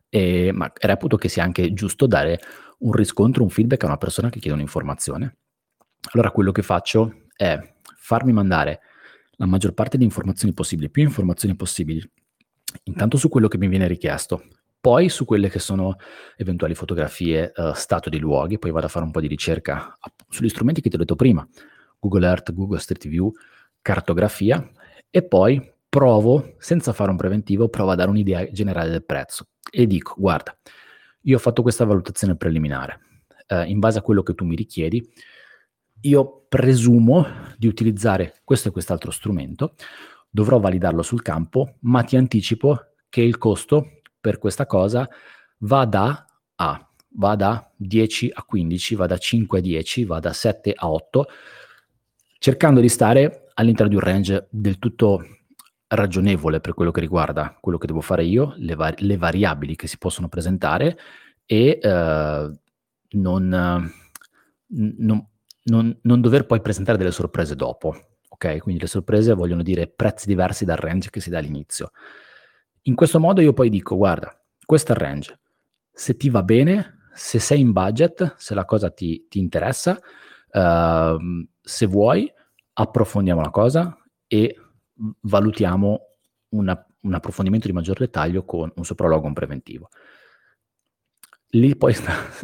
e, ma reputo che sia anche giusto dare un riscontro, un feedback a una persona che chiede un'informazione. Allora quello che faccio è farmi mandare la maggior parte di informazioni possibili, più informazioni possibili, intanto su quello che mi viene richiesto, poi su quelle che sono eventuali fotografie, uh, stato di luoghi, poi vado a fare un po' di ricerca sugli strumenti che ti ho detto prima, Google Earth, Google Street View, cartografia e poi provo, senza fare un preventivo, provo a dare un'idea generale del prezzo e dico, guarda, io ho fatto questa valutazione preliminare, eh, in base a quello che tu mi richiedi, io presumo di utilizzare questo e quest'altro strumento, dovrò validarlo sul campo, ma ti anticipo che il costo per questa cosa va da A, va da 10 a 15, va da 5 a 10, va da 7 a 8, cercando di stare all'interno di un range del tutto ragionevole per quello che riguarda quello che devo fare io, le, var- le variabili che si possono presentare e eh, non, non, non, non, dover poi presentare delle sorprese dopo. Ok, quindi le sorprese vogliono dire prezzi diversi dal range che si dà all'inizio. In questo modo io poi dico, guarda, questo è il range. Se ti va bene, se sei in budget, se la cosa ti, ti interessa, uh, se vuoi, approfondiamo la cosa e valutiamo una, un approfondimento di maggior dettaglio con un sopralogo, un preventivo. Lì poi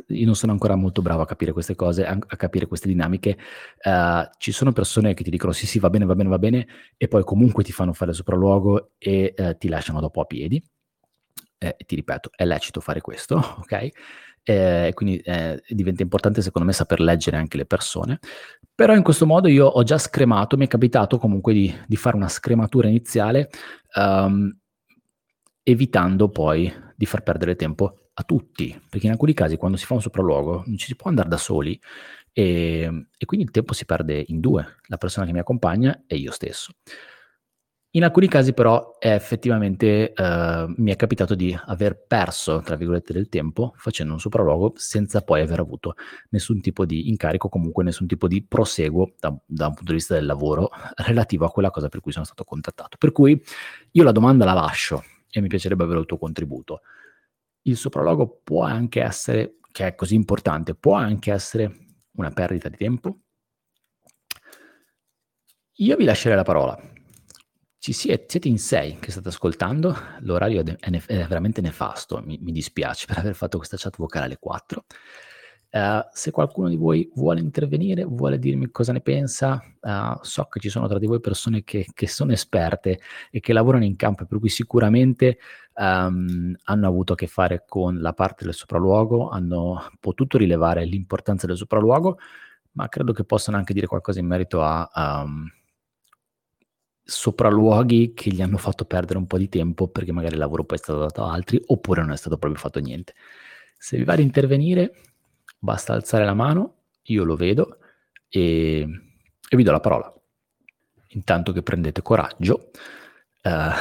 io non sono ancora molto bravo a capire queste cose, a, capire queste dinamiche. Uh, ci sono persone che ti dicono sì, sì, va bene, va bene, va bene, e poi comunque ti fanno fare il sopralluogo e uh, ti lasciano dopo a piedi. Eh, ti ripeto, è lecito fare questo, *laughs* ok? eh, quindi eh, diventa importante secondo me saper leggere anche le persone. Però in questo modo io ho già scremato, mi è capitato comunque di, di fare una scrematura iniziale, um, evitando poi di far perdere tempo a tutti, perché in alcuni casi quando si fa un sopralluogo non ci si può andare da soli e, e quindi il tempo si perde in due, la persona che mi accompagna e io stesso. In alcuni casi però è effettivamente eh, mi è capitato di aver perso, tra virgolette, del tempo facendo un sopralluogo senza poi aver avuto nessun tipo di incarico, comunque nessun tipo di proseguo da, da, un punto di vista del lavoro relativo a quella cosa per cui sono stato contattato. Per cui io la domanda la lascio e mi piacerebbe avere il tuo contributo. Il sopralluogo può anche essere, che è così importante, può anche essere una perdita di tempo? Io vi lascerei la parola ci siete, siete in sei che state ascoltando, l'orario è, è, è veramente nefasto, mi, mi, dispiace per aver fatto questa chat vocale alle 4. Eh, se qualcuno di voi vuole intervenire, vuole dirmi cosa ne pensa, uh, so che ci sono tra di voi persone che, che, sono esperte e che lavorano in campo, per cui sicuramente um, hanno avuto a che fare con la parte del sopralluogo, hanno potuto rilevare l'importanza del sopralluogo, ma credo che possano anche dire qualcosa in merito a... Um, sopralluoghi che gli hanno fatto perdere un po' di tempo perché magari il lavoro poi è stato dato a altri oppure non è stato proprio fatto niente. Se vi va di intervenire, basta alzare la mano, io lo vedo e, e vi do la parola. Intanto che prendete coraggio, eh,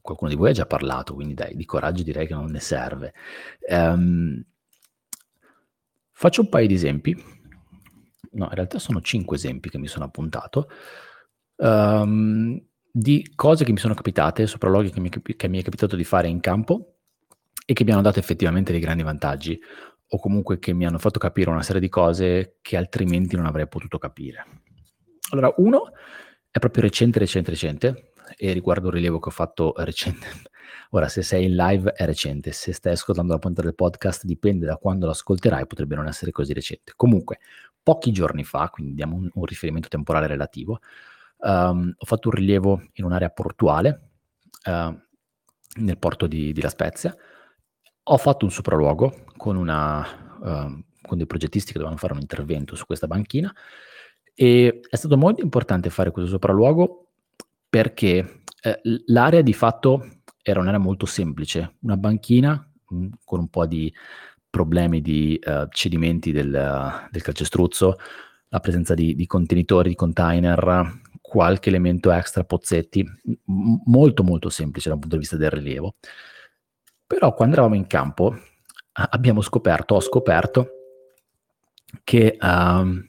qualcuno di voi ha già parlato, quindi dai, di coraggio direi che non ne serve. Um, faccio un paio di esempi. No, in realtà sono cinque esempi che mi sono appuntato um, di cose che mi sono capitate, sopralluoghi che mi, che mi è capitato di fare in campo e che mi hanno dato effettivamente dei grandi vantaggi o comunque che mi hanno fatto capire una serie di cose che altrimenti non avrei potuto capire. Allora, uno è proprio recente, recente, recente e riguardo un rilievo che ho fatto recente. *laughs* Ora, se sei in live è recente, se stai ascoltando la puntata del podcast dipende da quando lo ascolterai, potrebbe non essere così recente. Comunque, pochi giorni fa, quindi diamo un, un riferimento temporale relativo, Um, ho fatto un rilievo in un'area portuale uh, nel porto di, di, La Spezia. Ho fatto un sopralluogo con, una, uh, con dei progettisti che dovevano fare un intervento su questa banchina e è stato molto importante fare questo sopralluogo perché eh, l'area di fatto era un'area molto semplice, una banchina mh, con un po' di problemi di uh, cedimenti del, del calcestruzzo, la presenza di, di contenitori, di container, qualche elemento extra, pozzetti, m- molto molto semplice dal punto di vista del rilievo. Però quando eravamo in campo abbiamo scoperto, ho scoperto che uh,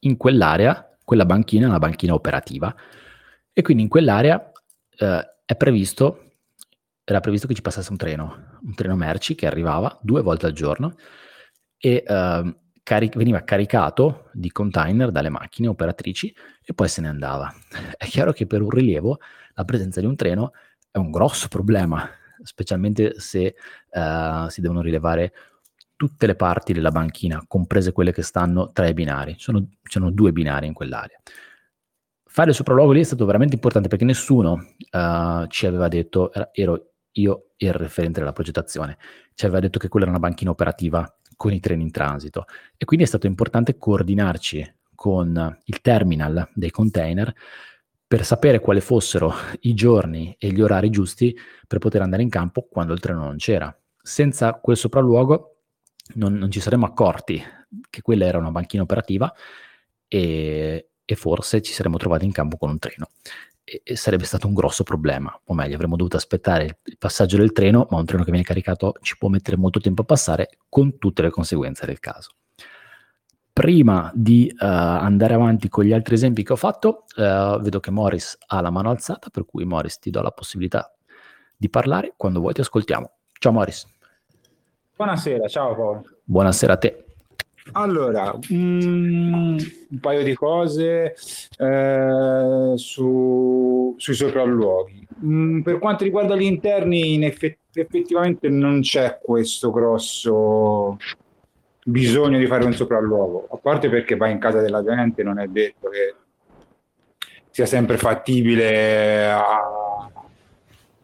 in quell'area, quella banchina è una banchina operativa e quindi in quell'area uh, previsto, era previsto che ci passasse un treno, un treno merci che arrivava due volte al giorno e uh, cari- veniva caricato di container dalle macchine operatrici e poi se ne andava. *laughs* È chiaro che per un rilievo la presenza di un treno è un grosso problema, specialmente se uh, si devono rilevare tutte le parti della banchina, comprese quelle che stanno tra i binari. Sono, sono due binari in quell'area. Fare il sopralluogo lì è stato veramente importante perché nessuno uh, ci aveva detto, ero io il referente della progettazione, ci aveva detto che quella era una banchina operativa con i treni in transito e quindi è stato importante coordinarci con il terminal dei container per sapere quali fossero i giorni e gli orari giusti per poter andare in campo quando il treno non c'era. Senza quel sopralluogo non, non ci saremmo accorti che quella era una banchina operativa e, e forse ci saremmo trovati in campo con un treno e, sarebbe stato un grosso problema, o meglio, avremmo dovuto aspettare il passaggio del treno, ma un treno che viene caricato ci può mettere molto tempo a passare con tutte le conseguenze del caso. Prima di uh, andare avanti con gli altri esempi che ho fatto, uh, vedo che Morris ha la mano alzata, per cui Morris ti do la possibilità di parlare, quando vuoi ti ascoltiamo. Ciao Morris. Buonasera, ciao Paolo. Buonasera a te. Allora, mm, un paio di cose eh, su, sui sopralluoghi. Mm, per quanto riguarda gli interni, in effetti, effettivamente non c'è questo grosso bisogno di fare un sopralluogo, a parte perché vai in casa della gente, non è detto che sia sempre fattibile a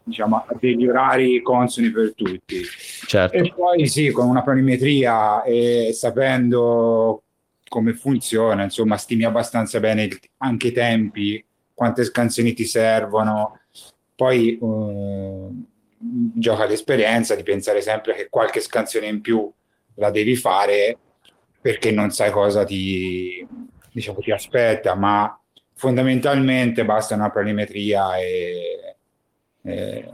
diciamo, a degli orari consoni per tutti. Certo. E poi sì, con una planimetria e sapendo come funziona, insomma, stimi abbastanza bene anche i tempi, quante scansioni ti servono. Poi eh, gioca l'esperienza di pensare sempre che qualche scansione in più la devi fare perché non sai cosa ti, diciamo, ti aspetta, ma fondamentalmente basta una planimetria e eh,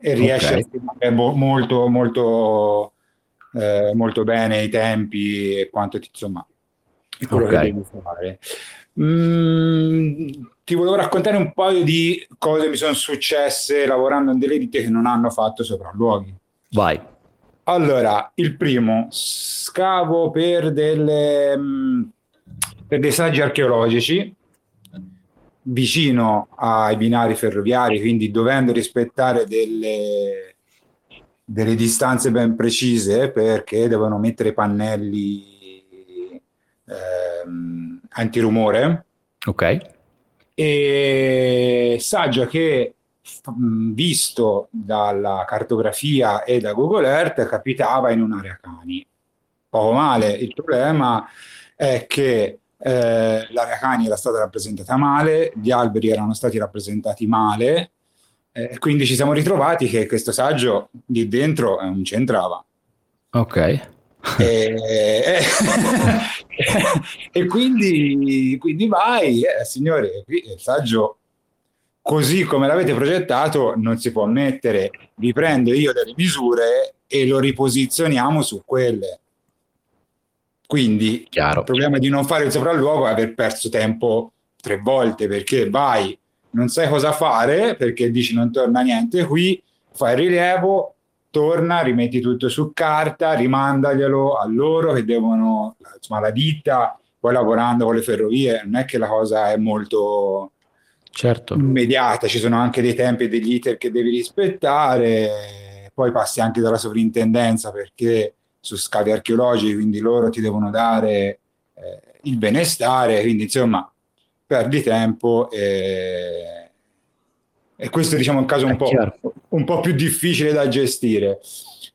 e riesce okay. a spiegare molto, molto, eh, molto bene i tempi e quanto ti, insomma, è quello okay. che devi fare. Mm, ti volevo raccontare un paio di cose mi sono successe lavorando in delle ditte che non hanno fatto sopralluoghi. Vai. Allora, il primo, scavo per, delle, mm, per dei saggi archeologici vicino ai binari ferroviari, quindi dovendo rispettare delle, delle distanze ben precise perché devono mettere pannelli ehm, antirumore. Ok. E Saggia che visto dalla cartografia e da Google Earth capitava in un'area cani. Poco male, il problema è che eh, l'area cani era stata rappresentata male, gli alberi erano stati rappresentati male, eh, quindi ci siamo ritrovati che questo saggio lì dentro non c'entrava. Ok. e, e, *laughs* e quindi, quindi, vai, eh, signore, il saggio così come l'avete progettato non si può mettere, vi prendo io delle misure e lo riposizioniamo su quelle. Quindi Chiaro. il problema di non fare il sopralluogo è aver perso tempo tre volte perché vai, non sai cosa fare perché dici non torna niente qui, fai il rilievo, torna, rimetti tutto su carta, rimandaglielo a loro che devono, insomma la ditta, poi lavorando con le ferrovie, non è che la cosa è molto certo. immediata, ci sono anche dei tempi e degli iter che devi rispettare, poi passi anche dalla sovrintendenza perché su scavi archeologici, quindi loro ti devono dare eh, il benestare, quindi insomma perdi tempo e, e questo diciamo è un caso un po', un po', più difficile da gestire.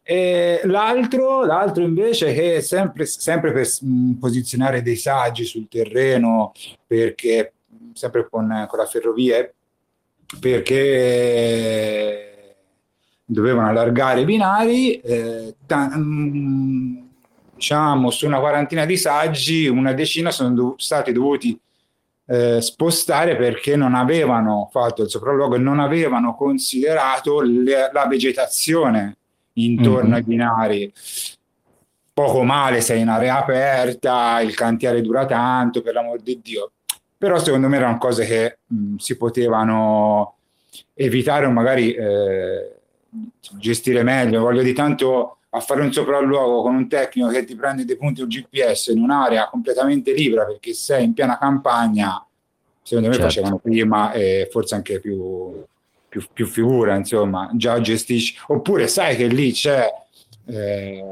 E l'altro, l'altro invece che è sempre, sempre per posizionare dei saggi sul terreno perché sempre con, con la ferrovia, perché dovevano allargare i binari, eh, ta- mm, diciamo su una quarantina di saggi, una decina sono dov- stati dovuti eh, spostare perché non avevano fatto il sopralluogo e non avevano considerato le- la vegetazione intorno mm-hmm. ai binari. Poco male, sei in area aperta, il cantiere dura tanto, per l'amor di Dio però secondo me erano cose che mh, si potevano evitare o magari eh, gestire meglio. Voglio di tanto a fare un sopralluogo con un tecnico che ti prende dei punti un GPS in un'area completamente libera perché sei in piena campagna, secondo me certo. facevano prima e forse anche più, più, più, figura, insomma, già gestisci. Oppure sai che lì c'è, eh,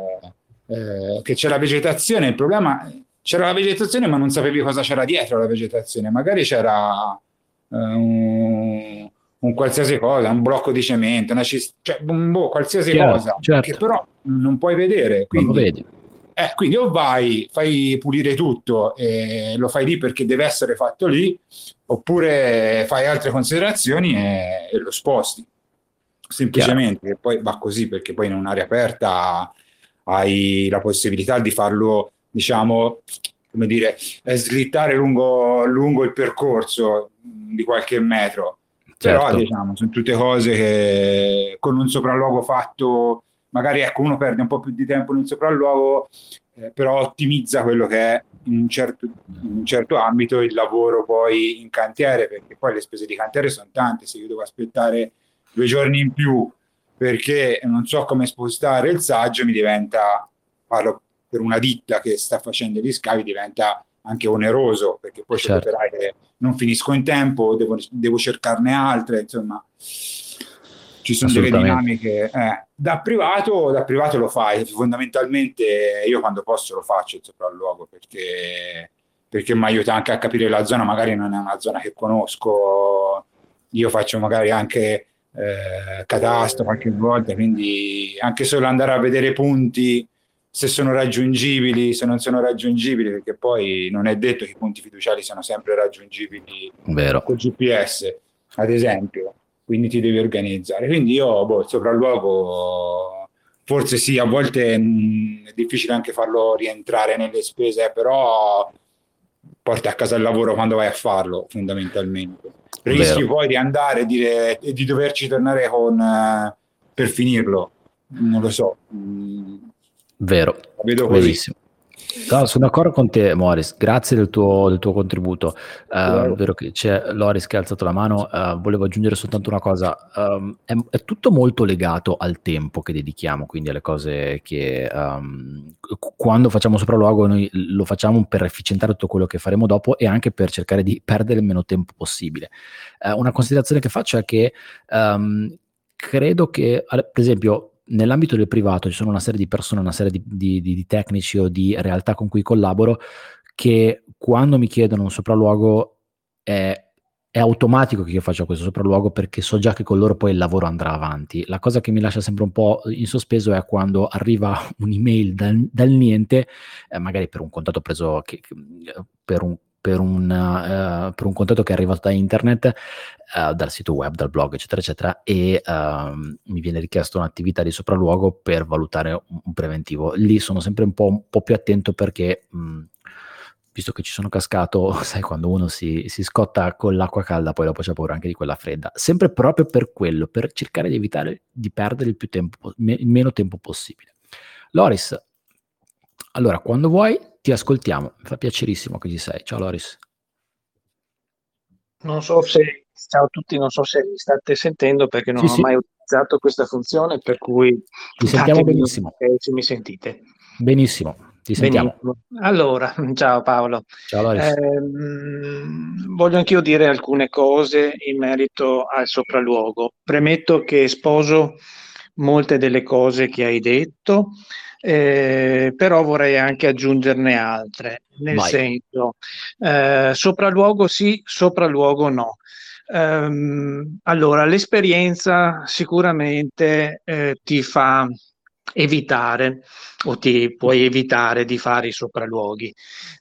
eh, che c'è la vegetazione, il problema c'era la vegetazione ma non sapevi cosa c'era dietro la vegetazione, magari c'era uh, un, un, qualsiasi cosa, un blocco di cemento, una cist- cioè un boh, qualsiasi certo, cosa, certo. che però non puoi vedere. Quindi. Eh, quindi o vai, fai pulire tutto e lo fai lì perché deve essere fatto lì, oppure fai altre considerazioni e, e lo sposti. Semplicemente, che poi va così perché poi in un'area aperta hai la possibilità di farlo diciamo, come dire, slittare lungo, lungo il percorso di qualche metro. Certo. Però diciamo, sono tutte cose che con un sopralluogo fatto, magari ecco, uno perde un po' più di tempo nel sopralluogo, eh, però ottimizza quello che è in un, certo, in un certo ambito il lavoro poi in cantiere, perché poi le spese di cantiere sono tante, se io devo aspettare due giorni in più perché non so come spostare il saggio, mi diventa, parlo per una ditta che sta facendo gli scavi diventa anche oneroso perché poi certo. c'è che non finisco in tempo, devo, devo cercarne altre, insomma ci sono delle dinamiche. Eh, da, privato, da privato lo fai, fondamentalmente io quando posso lo faccio il sopralluogo perché, perché mi aiuta anche a capire la zona, magari non è una zona che conosco, io faccio magari anche eh, catastro qualche volta, quindi anche solo andare a vedere punti se sono raggiungibili, se non sono raggiungibili, perché poi non è detto che i punti fiduciali siano sempre raggiungibili Vero. col GPS, ad esempio, quindi ti devi organizzare. Quindi io, boh, il sopralluogo, forse sì, a volte mh, mm, è difficile anche farlo rientrare nelle spese, però porta a casa il lavoro quando vai a farlo, fondamentalmente. Rischi Vero. poi di andare e, dire, e di doverci tornare con, uh, per finirlo, non lo so. Vero, vedo così. No, sono d'accordo con te, Morris. Grazie del tuo, del tuo contributo. Uh, vero che c'è Loris che ha alzato la mano. Uh, volevo aggiungere soltanto una cosa: um, è, è, tutto molto legato al tempo che dedichiamo, quindi alle cose che um, quando facciamo sopralluogo noi lo facciamo per efficientare tutto quello che faremo dopo e anche per cercare di perdere il meno tempo possibile. Uh, una considerazione che faccio è che um, credo che, per esempio, nell'ambito del privato ci sono una serie di persone, una serie di, di, di, tecnici o di realtà con cui collaboro che quando mi chiedono un sopralluogo è, è, automatico che io faccia questo sopralluogo perché so già che con loro poi il lavoro andrà avanti. La cosa che mi lascia sempre un po' in sospeso è quando arriva *laughs* un'email dal, dal niente, eh, magari per un contatto preso che, per un per un, uh, per un contatto che è arrivato da internet, uh, dal sito web, dal blog, eccetera, eccetera, e uh, mi viene richiesto un'attività di sopralluogo per valutare un, preventivo. Lì sono sempre un po', un po più attento perché, mh, visto che ci sono cascato, *laughs* sai, quando uno si, si, scotta con l'acqua calda, poi dopo c'è paura anche di quella fredda. Sempre proprio per quello, per cercare di evitare di perdere il, più tempo, me, il meno tempo possibile. Loris, allora, quando vuoi ti ascoltiamo, mi fa piacerissimo che ci sei. Ciao Loris. Non so se, ciao a tutti, non so se mi state sentendo perché non sì, ho sì. mai utilizzato questa funzione, per cui ti sentiamo benissimo. Se mi sentite. Benissimo, ti sentiamo. Benissimo. Allora, *laughs* ciao Paolo. Ciao Loris. Eh, voglio anch'io dire alcune cose in merito al sopralluogo. Premetto che sposo molte delle cose che hai detto eh, però vorrei anche aggiungerne altre, nel Vai. senso, eh, sopralluogo sì, sopralluogo no. Um, allora, l'esperienza sicuramente eh, ti fa evitare o ti puoi evitare di fare i sopralluoghi.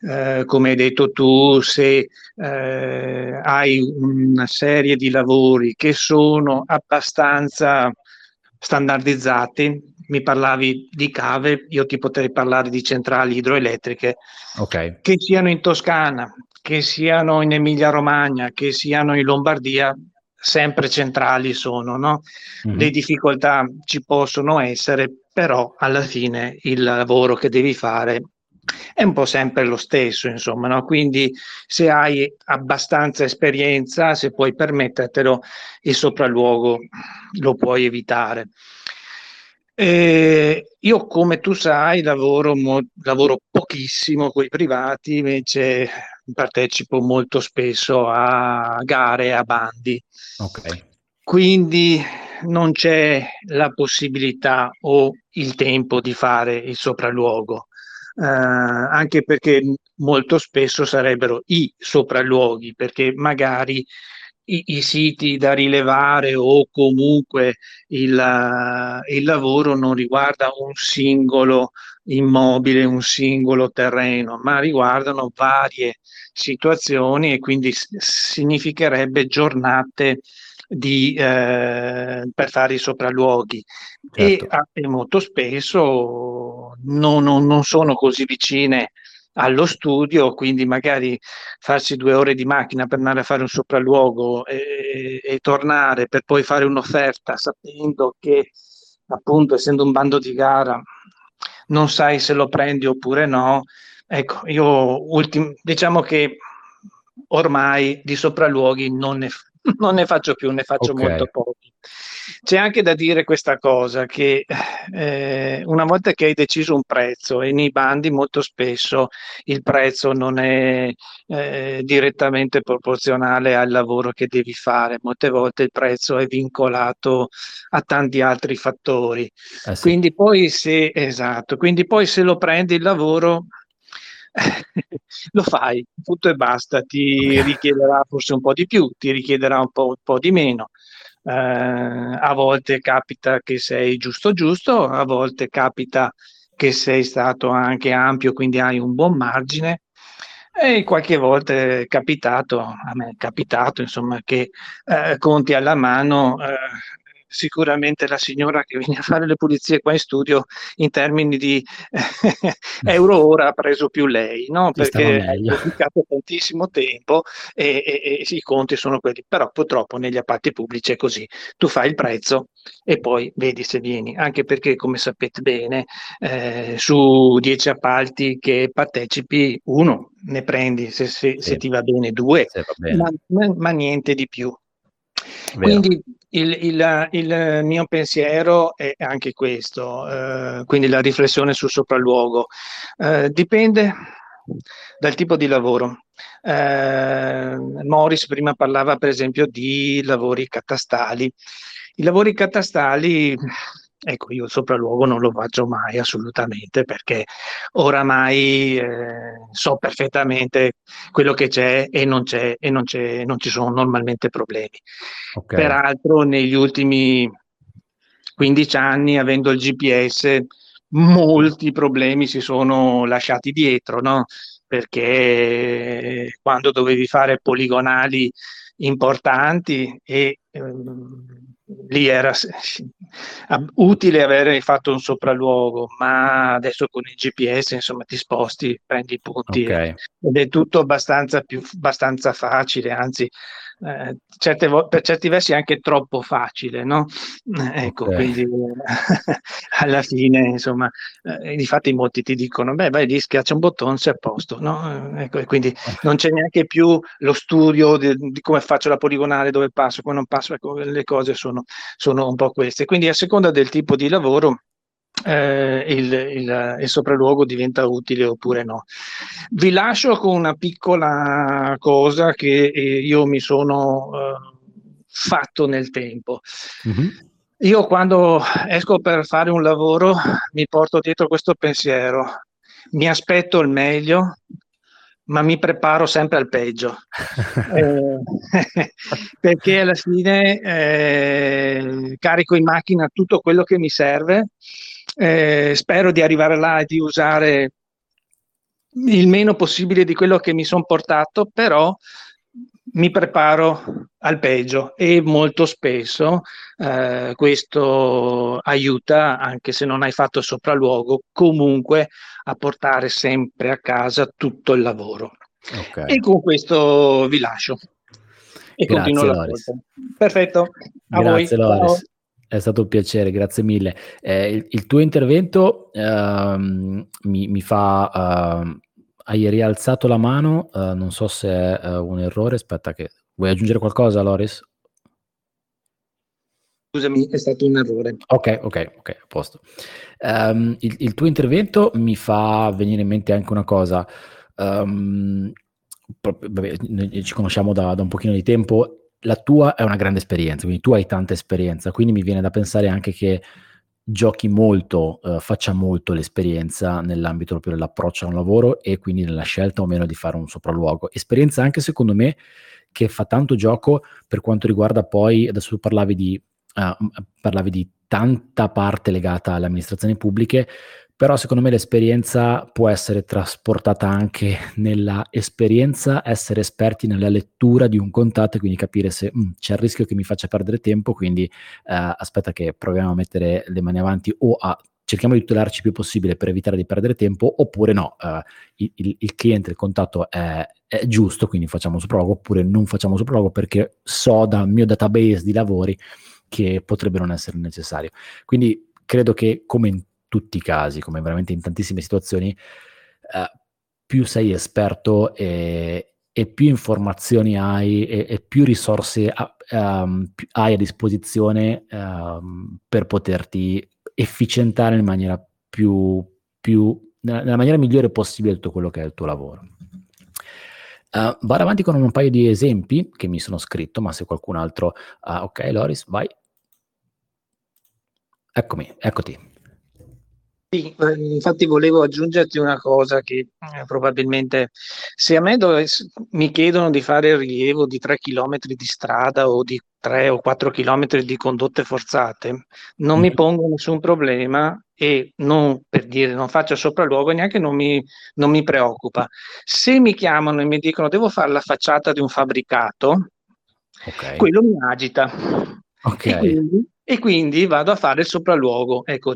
Eh, come hai detto tu, se eh, hai una serie di lavori che sono abbastanza standardizzati, mi parlavi di cave, io ti potrei parlare di centrali idroelettriche okay. che siano in Toscana, che siano in Emilia Romagna, che siano in Lombardia, sempre centrali sono, no? Mm-hmm. Le difficoltà ci possono essere, però alla fine il lavoro che devi fare è un po' sempre lo stesso, insomma, no? quindi se hai abbastanza esperienza, se puoi permettertelo, il sopralluogo lo puoi evitare. Eh, io, come tu sai, lavoro, mo- lavoro pochissimo con i privati, invece partecipo molto spesso a gare, a bandi. Okay. Quindi non c'è la possibilità o il tempo di fare il sopralluogo, eh, anche perché molto spesso sarebbero i sopralluoghi, perché magari i, i, siti da rilevare o comunque il, il lavoro non riguarda un singolo immobile, un singolo terreno, ma riguardano varie situazioni e quindi significherebbe giornate di, eh, per fare i sopralluoghi certo. e, e, molto spesso non, non, non sono così vicine allo studio, quindi magari farsi due ore di macchina per andare a fare un sopralluogo e, e tornare per poi fare un'offerta sapendo che appunto essendo un bando di gara non sai se lo prendi oppure no. Ecco, io ultim- diciamo che ormai di sopralluoghi non ne, non ne faccio più, ne faccio okay. molto pochi. C'è anche da dire questa cosa che eh, una volta che hai deciso un prezzo e nei bandi molto spesso il prezzo non è eh, direttamente proporzionale al lavoro che devi fare, molte volte il prezzo è vincolato a tanti altri fattori. Eh sì. Quindi poi se esatto, quindi poi se lo prendi il lavoro lo fai, tutto e basta, ti richiederà forse un po' di più, ti richiederà un po', un po di meno. Eh, a volte capita che sei giusto giusto, a volte capita che sei stato anche ampio, quindi hai un buon margine. E qualche volta è capitato, a me è capitato, insomma, che eh, conti alla mano, eh, sicuramente la signora che viene a fare le pulizie qua in studio in termini di euro ora ha preso più lei, no? perché ha dedicato tantissimo tempo e, e, e, i conti sono quelli, però purtroppo negli appalti pubblici è così, tu fai il prezzo e poi vedi se vieni, anche perché come sapete bene eh, su 10 appalti che partecipi uno ne prendi se, se, sì. se ti va bene due, va bene. Ma, ma, niente di più. Vero. Quindi il, il, il, mio pensiero è anche questo, eh, quindi la riflessione sul sopralluogo. Eh, dipende dal tipo di lavoro. Eh, Morris prima parlava per esempio di lavori catastali. I lavori catastali Ecco, io il sopralluogo non lo faccio mai assolutamente perché oramai eh, so perfettamente quello che c'è e non c'è e non, c'è, non ci sono normalmente problemi. Okay. Peraltro negli ultimi 15 anni, avendo il GPS, molti problemi si sono lasciati dietro, no? Perché quando dovevi fare poligonali importanti e ehm, lì era utile avere fatto un sopralluogo, ma adesso con il GPS insomma ti sposti, prendi i punti okay. ed è tutto abbastanza, più, abbastanza facile, anzi eh, certe vo- per certi versi anche troppo facile, no? Eh, ecco, okay. quindi *laughs* alla fine, insomma, eh, infatti molti ti dicono, beh, vai lì, schiaccia un bottone, sei a posto, no? Ecco, e quindi *laughs* non c'è neanche più lo studio di, di, come faccio la poligonale, dove passo, come non passo, ecco, le cose sono, sono un po' queste. Quindi a seconda del tipo di lavoro eh, il, il, il, sopralluogo diventa utile oppure no. Vi lascio con una piccola cosa che eh, io mi sono eh, fatto nel tempo. Mm-hmm. Io quando esco per fare un lavoro mi porto dietro questo pensiero, mi aspetto il meglio, ma mi preparo sempre al peggio. *laughs* eh, *laughs* perché alla fine eh, carico in macchina tutto quello che mi serve eh, spero di arrivare là e di usare il meno possibile di quello che mi sono portato, però mi preparo al peggio e molto spesso eh, questo aiuta, anche se non hai fatto sopralluogo, comunque a portare sempre a casa tutto il lavoro. Okay. E con questo vi lascio. E Grazie, continuo la Perfetto. A Grazie, voi. Loris. È stato un piacere, grazie mille. Eh, il, il, tuo intervento uh, mi, mi, fa... Uh, hai rialzato la mano, uh, non so se è uh, un errore, aspetta che... Vuoi aggiungere qualcosa, Loris? Scusami, è stato un errore. Ok, ok, ok, a posto. Um, il, il, tuo intervento mi fa venire in mente anche una cosa. Um, vabbè, ci conosciamo da, da un pochino di tempo la tua è una grande esperienza, quindi tu hai tanta esperienza, quindi mi viene da pensare anche che giochi molto, eh, faccia molto l'esperienza nell'ambito proprio dell'approccio a un lavoro e quindi nella scelta o meno di fare un sopralluogo. Esperienza anche secondo me che fa tanto gioco per quanto riguarda poi, adesso tu parlavi di, uh, parlavi di tanta parte legata alle amministrazioni pubbliche, però secondo me l'esperienza può essere trasportata anche nella esperienza, essere esperti nella lettura di un contatto e quindi capire se mm, c'è il rischio che mi faccia perdere tempo, quindi eh, aspetta che proviamo a mettere le mani avanti o a cerchiamo di tutelarci il più possibile per evitare di perdere tempo, oppure no, eh, il, il, cliente, il contatto è, è giusto, quindi facciamo un sopralluogo, oppure non facciamo un sopralluogo perché so dal mio database di lavori che potrebbe non essere necessario. Quindi credo che come in tutti i casi, come veramente in tantissime situazioni, eh, più sei esperto e, e, più informazioni hai e, e più risorse a, um, hai a disposizione um, per poterti efficientare in maniera più, più nella, nella, maniera migliore possibile tutto quello che è il tuo lavoro. Uh, vado avanti con un paio di esempi che mi sono scritto, ma se qualcun altro... Uh, ok, Loris, vai. Eccomi, eccoti. Sì, eh, infatti volevo aggiungerti una cosa che eh, probabilmente se a me dovesse, mi chiedono di fare il rilievo di 3 km di strada o di 3 o 4 km di condotte forzate, non mm. mi pongo nessun problema e non per dire non faccio sopralluogo neanche non mi, non mi preoccupa. Se mi chiamano e mi dicono devo fare la facciata di un fabbricato, okay. quello mi agita. Okay. E, quindi, e quindi vado a fare il sopralluogo. Ecco,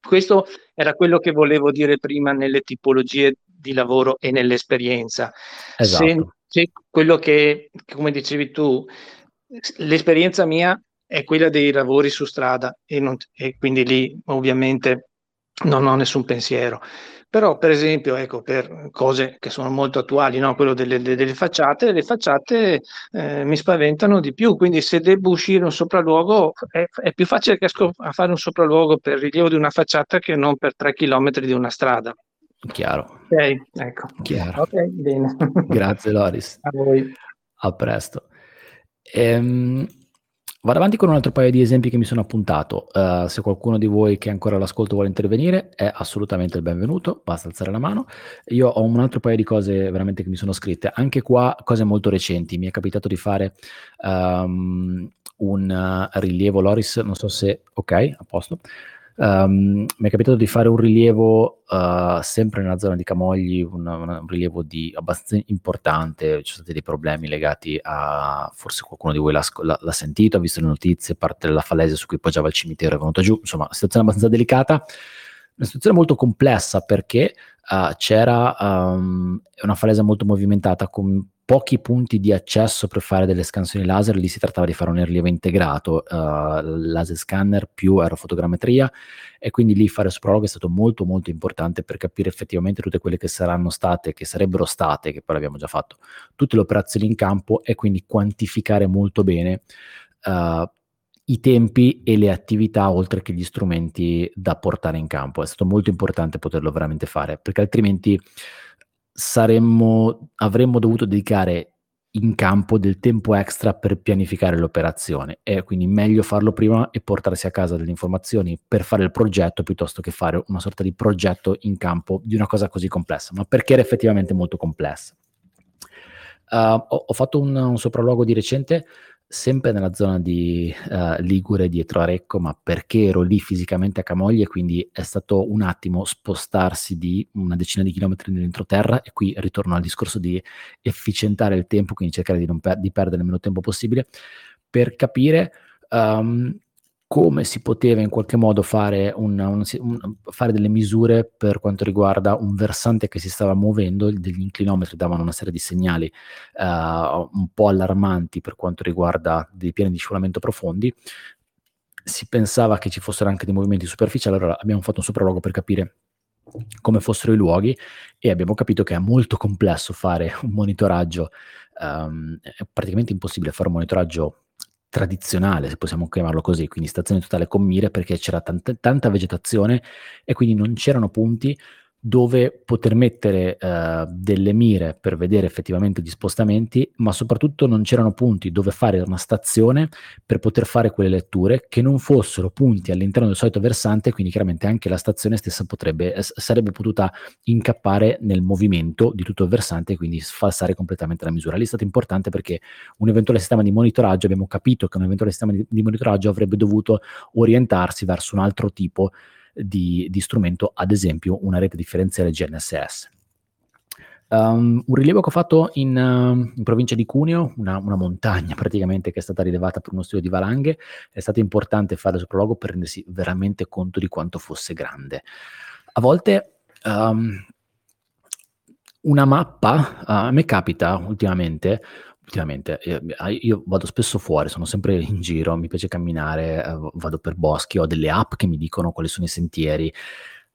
questo era quello che volevo dire prima nelle tipologie di lavoro e nell'esperienza. Esatto. Se, se quello che, come dicevi tu, l'esperienza mia è quella dei lavori su strada e, non, e quindi lì ovviamente non ho nessun pensiero. Però, per esempio, ecco, per cose che sono molto attuali, no? quello delle, delle, facciate, le facciate eh, mi spaventano di più, quindi se devo uscire un sopralluogo è, è, più facile che riesco a fare un sopralluogo per rilievo di una facciata che non per tre chilometri di una strada. Chiaro. Ok, ecco. Chiaro. Ok, bene. Grazie Loris. *laughs* A voi. A presto. Ehm, Vado avanti con un altro paio di esempi che mi sono appuntato. Uh, se qualcuno di voi che ancora all'ascolto vuole intervenire, è assolutamente il benvenuto, basta alzare la mano. Io ho un altro paio di cose veramente che mi sono scritte, anche qua cose molto recenti. Mi è capitato di fare um, un uh, rilievo, Loris, non so se... Ok, a posto. Um, mi è capitato di fare un rilievo uh, sempre nella zona di Camogli, un, un, rilievo di, abbastanza importante, ci sono stati dei problemi legati a, forse qualcuno di voi l'ha, l'ha, sentito, ha visto le notizie, parte della falaise su cui poggiava il cimitero è venuto giù, insomma, situazione abbastanza delicata, una situazione molto complessa perché uh, c'era um, una falaise molto movimentata con pochi punti di accesso per fare delle scansioni laser, lì si trattava di fare un rilievo integrato, uh, laser scanner più aerofotogrammetria e quindi lì fare sopralluogo è stato molto molto importante per capire effettivamente tutte quelle che saranno state, che sarebbero state, che poi abbiamo già fatto, tutte le operazioni in campo e quindi quantificare molto bene uh, i tempi e le attività oltre che gli strumenti da portare in campo. È stato molto importante poterlo veramente fare perché altrimenti saremmo, avremmo dovuto dedicare in campo del tempo extra per pianificare l'operazione e quindi meglio farlo prima e portarsi a casa delle informazioni per fare il progetto piuttosto che fare una sorta di progetto in campo di una cosa così complessa, ma perché era effettivamente molto complessa. Uh, ho, ho, fatto un, un sopralluogo di recente sempre nella zona di uh, Ligure dietro Arecco, ma perché ero lì fisicamente a Camoglie, quindi è stato un attimo spostarsi di una decina di chilometri nell'entroterra e qui ritorno al discorso di efficientare il tempo, quindi cercare di, non per- di perdere il meno tempo possibile, per capire um, come si poteva in qualche modo fare, una, un, un, fare, delle misure per quanto riguarda un versante che si stava muovendo, degli inclinometri davano una serie di segnali uh, un po' allarmanti per quanto riguarda dei piani di scivolamento profondi. Si pensava che ci fossero anche dei movimenti superficiali, allora abbiamo fatto un sopralluogo per capire come fossero i luoghi e abbiamo capito che è molto complesso fare un monitoraggio, um, è praticamente impossibile fare un monitoraggio tradizionale, se possiamo chiamarlo così, quindi stazione totale con mire perché c'era tanta, tanta vegetazione e quindi non c'erano punti dove poter mettere uh, delle mire per vedere effettivamente gli spostamenti, ma soprattutto non c'erano punti dove fare una stazione per poter fare quelle letture che non fossero punti all'interno del solito versante, quindi chiaramente anche la stazione stessa potrebbe, sarebbe potuta incappare nel movimento di tutto il versante e quindi sfalsare completamente la misura. Lì è stato importante perché un eventuale sistema di monitoraggio, abbiamo capito che un eventuale sistema di, di monitoraggio avrebbe dovuto orientarsi verso un altro tipo di di, di strumento, ad esempio una rete differenziale GNSS. Um, un rilievo che ho fatto in, uh, in provincia di Cuneo, una, una, montagna praticamente che è stata rilevata per uno studio di valanghe, è stato importante fare il sopralluogo per rendersi veramente conto di quanto fosse grande. A volte um, una mappa, uh, a me capita ultimamente, ultimamente io vado spesso fuori, sono sempre in giro, mi piace camminare, eh, vado per boschi, ho delle app che mi dicono quali sono i sentieri.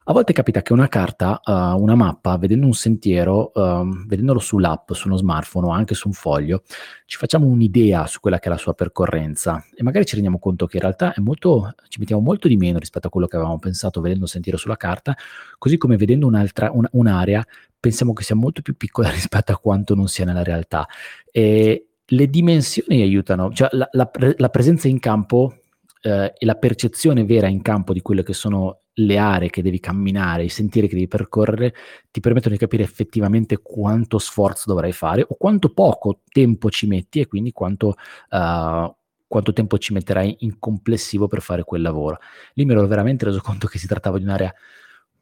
A volte capita che una carta, uh, una mappa, vedendo un sentiero, uh, vedendolo sull'app, su uno smartphone o anche su un foglio, ci facciamo un'idea su quella che è la sua percorrenza e magari ci rendiamo conto che in realtà molto, ci mettiamo molto di meno rispetto a quello che avevamo pensato vedendo un sentiero sulla carta, così come vedendo un'altra, un, un'area pensiamo che sia molto più piccola *laughs* rispetto a quanto non sia nella realtà. E le dimensioni aiutano, cioè la, la, la presenza in campo eh, e la percezione vera in campo di quelle che sono le aree che devi camminare, i sentieri che devi percorrere, ti permettono di capire effettivamente quanto sforzo dovrai fare o quanto poco tempo ci metti e quindi quanto, uh, quanto tempo ci metterai in complessivo per fare quel lavoro. Lì mi ero veramente reso conto che si trattava di un'area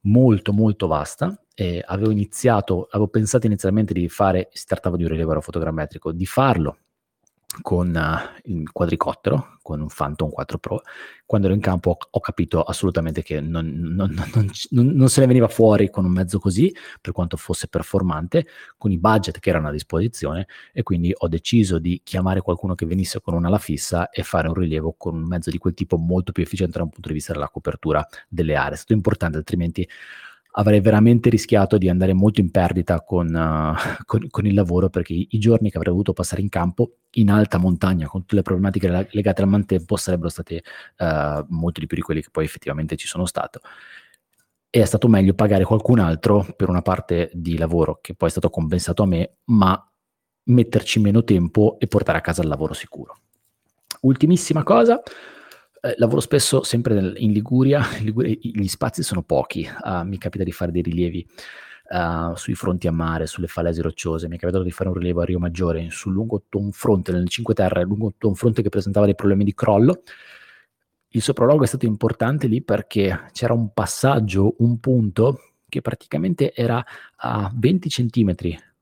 molto molto vasta e avevo iniziato, avevo pensato inizialmente di fare, si trattava di un rilievo aerofotogrammetrico, di farlo con uh, il quadricottero, con un Phantom 4 Pro, quando ero in campo ho, ho capito assolutamente che non, non, non, non, se ne veniva fuori con un mezzo così, per quanto fosse performante, con i budget che erano a disposizione e quindi ho deciso di chiamare qualcuno che venisse con un'ala fissa e fare un rilievo con un mezzo di quel tipo molto più efficiente da un punto di vista della copertura delle aree. È stato importante, altrimenti avrei veramente rischiato di andare molto in perdita con, uh, *laughs* con, con il lavoro perché i, i, giorni che avrei dovuto passare in campo in alta montagna con tutte le problematiche legate al mantempo sarebbero state uh, molto di più di quelli che poi effettivamente ci sono stato. E è stato meglio pagare qualcun altro per una parte di lavoro che poi è stato compensato a me, ma metterci meno tempo e portare a casa il lavoro sicuro. Ultimissima cosa, eh, lavoro spesso sempre nel, in, Liguria. *laughs* Liguria, gli spazi sono pochi, uh, mi capita di fare dei rilievi uh, sui fronti a mare, sulle falaise rocciose, mi è capitato di fare un rilievo a Rio Maggiore sul lungo tonfronte, nel Cinque Terre, lungo tonfronte che presentava dei problemi di crollo. Il sopralluogo è stato importante lì perché c'era un passaggio, un punto che praticamente era a 20 cm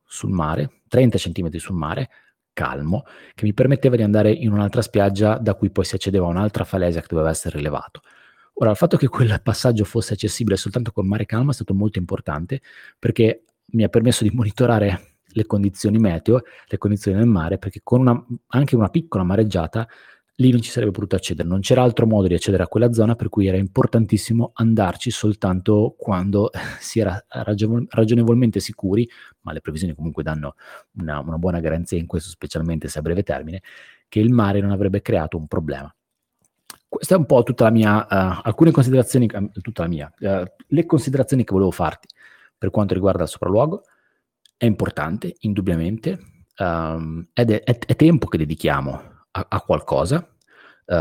sul mare, 30 cm sul mare, calmo, che mi permetteva di andare in un'altra spiaggia da cui poi si accedeva a un'altra falesia che doveva essere rilevato. Ora, il fatto che quel passaggio fosse accessibile soltanto con mare calmo è stato molto importante perché mi ha permesso di monitorare le condizioni meteo, le condizioni del mare, perché con una, anche una piccola mareggiata lì non ci sarebbe potuto accedere, non c'era altro modo di accedere a quella zona, per cui era importantissimo andarci soltanto quando *laughs* si era ragionevolmente sicuri, ma le previsioni comunque danno una, una buona garanzia in questo, specialmente se a breve termine, che il mare non avrebbe creato un problema. Questa è un po' tutta la mia, uh, alcune considerazioni, uh, tutta la mia, uh, le considerazioni che volevo farti per quanto riguarda il sopralluogo. È importante, indubbiamente, um, ed è, è, è tempo che dedichiamo a, a qualcosa, uh,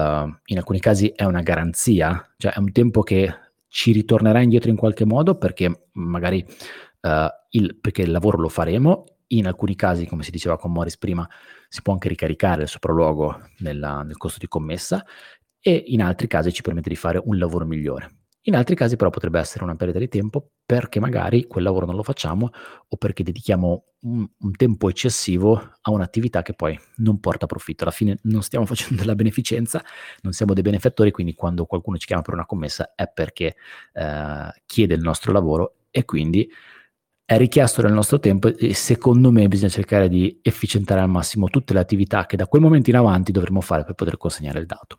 in alcuni casi è una garanzia, cioè è un tempo che ci ritornerà indietro in qualche modo perché magari uh, il, perché il lavoro lo faremo, in alcuni casi, come si diceva con Morris prima, si può anche ricaricare il sopralluogo nella, nel costo di commessa e in altri casi ci permette di fare un lavoro migliore. In altri casi però potrebbe essere una perdita di tempo perché magari quel lavoro non lo facciamo o perché dedichiamo un, un, tempo eccessivo a un'attività che poi non porta profitto. Alla fine non stiamo *laughs* facendo della beneficenza, non siamo dei benefattori, quindi quando qualcuno ci chiama per una commessa è perché eh, chiede il nostro lavoro e quindi è richiesto del nostro tempo e secondo me bisogna cercare di efficientare al massimo tutte le attività che da quel momento in avanti dovremo fare per poter consegnare il dato.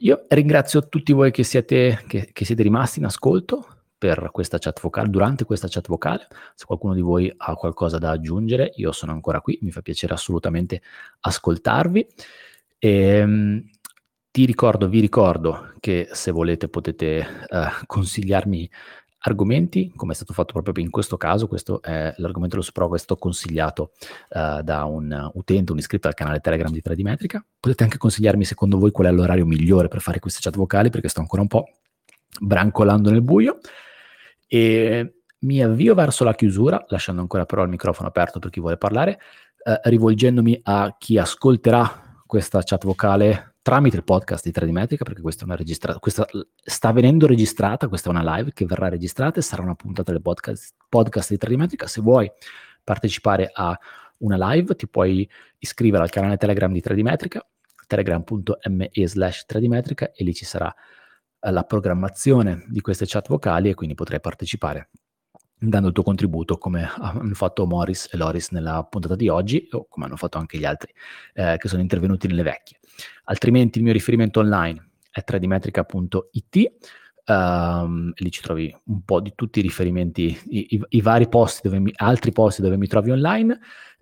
Io ringrazio tutti voi che siete, che, che siete rimasti in ascolto per questa chat vocale, durante questa chat vocale. Se qualcuno di voi ha qualcosa da aggiungere, io sono ancora qui, mi fa piacere assolutamente ascoltarvi. E, ehm, ti ricordo, vi ricordo che se volete potete uh, consigliarmi argomenti, come è stato fatto proprio in questo caso, questo è l'argomento dello SPRO che è consigliato uh, da un utente, un iscritto al canale Telegram di Tradimetrica. Potete anche consigliarmi secondo voi qual è l'orario migliore per fare queste chat vocali, perché sto ancora un po' brancolando nel buio. E mi avvio verso la chiusura, lasciando ancora però il microfono aperto per chi vuole parlare, uh, rivolgendomi a chi ascolterà questa chat vocale tramite il podcast di Tradimetrica, perché questa, è una registra- questa sta venendo registrata, questa è una live che verrà registrata e sarà una puntata del podcast, podcast di Tradimetrica. Se vuoi partecipare a una live, ti puoi iscrivere al canale Telegram di Tradimetrica, telegram.me slash Tradimetrica, e lì ci sarà eh, la programmazione di queste chat vocali e quindi potrai partecipare dando il tuo contributo come hanno fatto Morris e Loris nella puntata di oggi o come hanno fatto anche gli altri eh, che sono intervenuti nelle vecchie. Altrimenti il mio riferimento online è tradimetrica.it, um, ehm, lì ci trovi un po' di tutti i riferimenti, i, i, i vari posti dove mi, altri posti dove mi trovi online.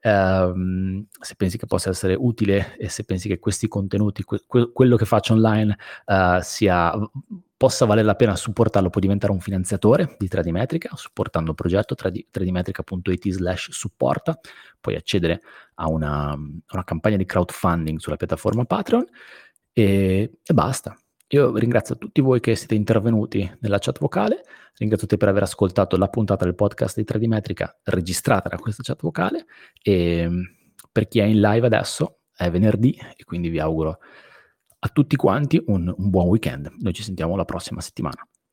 Um, se pensi che possa essere utile e se pensi che questi contenuti, que, que, quello che faccio online uh, sia, possa valere la pena supportarlo, puoi diventare un finanziatore di Tradimetrica, supportando il progetto tradi, tradimetrica.it slash supporta, puoi accedere a una, una, campagna di crowdfunding sulla piattaforma Patreon e, e basta. Io ringrazio tutti voi che siete intervenuti nella chat vocale, ringrazio te per aver ascoltato la puntata del podcast di Tradimetrica registrata da questa chat vocale e per chi è in live adesso è venerdì e quindi vi auguro a tutti quanti un, un buon weekend. Noi ci sentiamo la prossima settimana.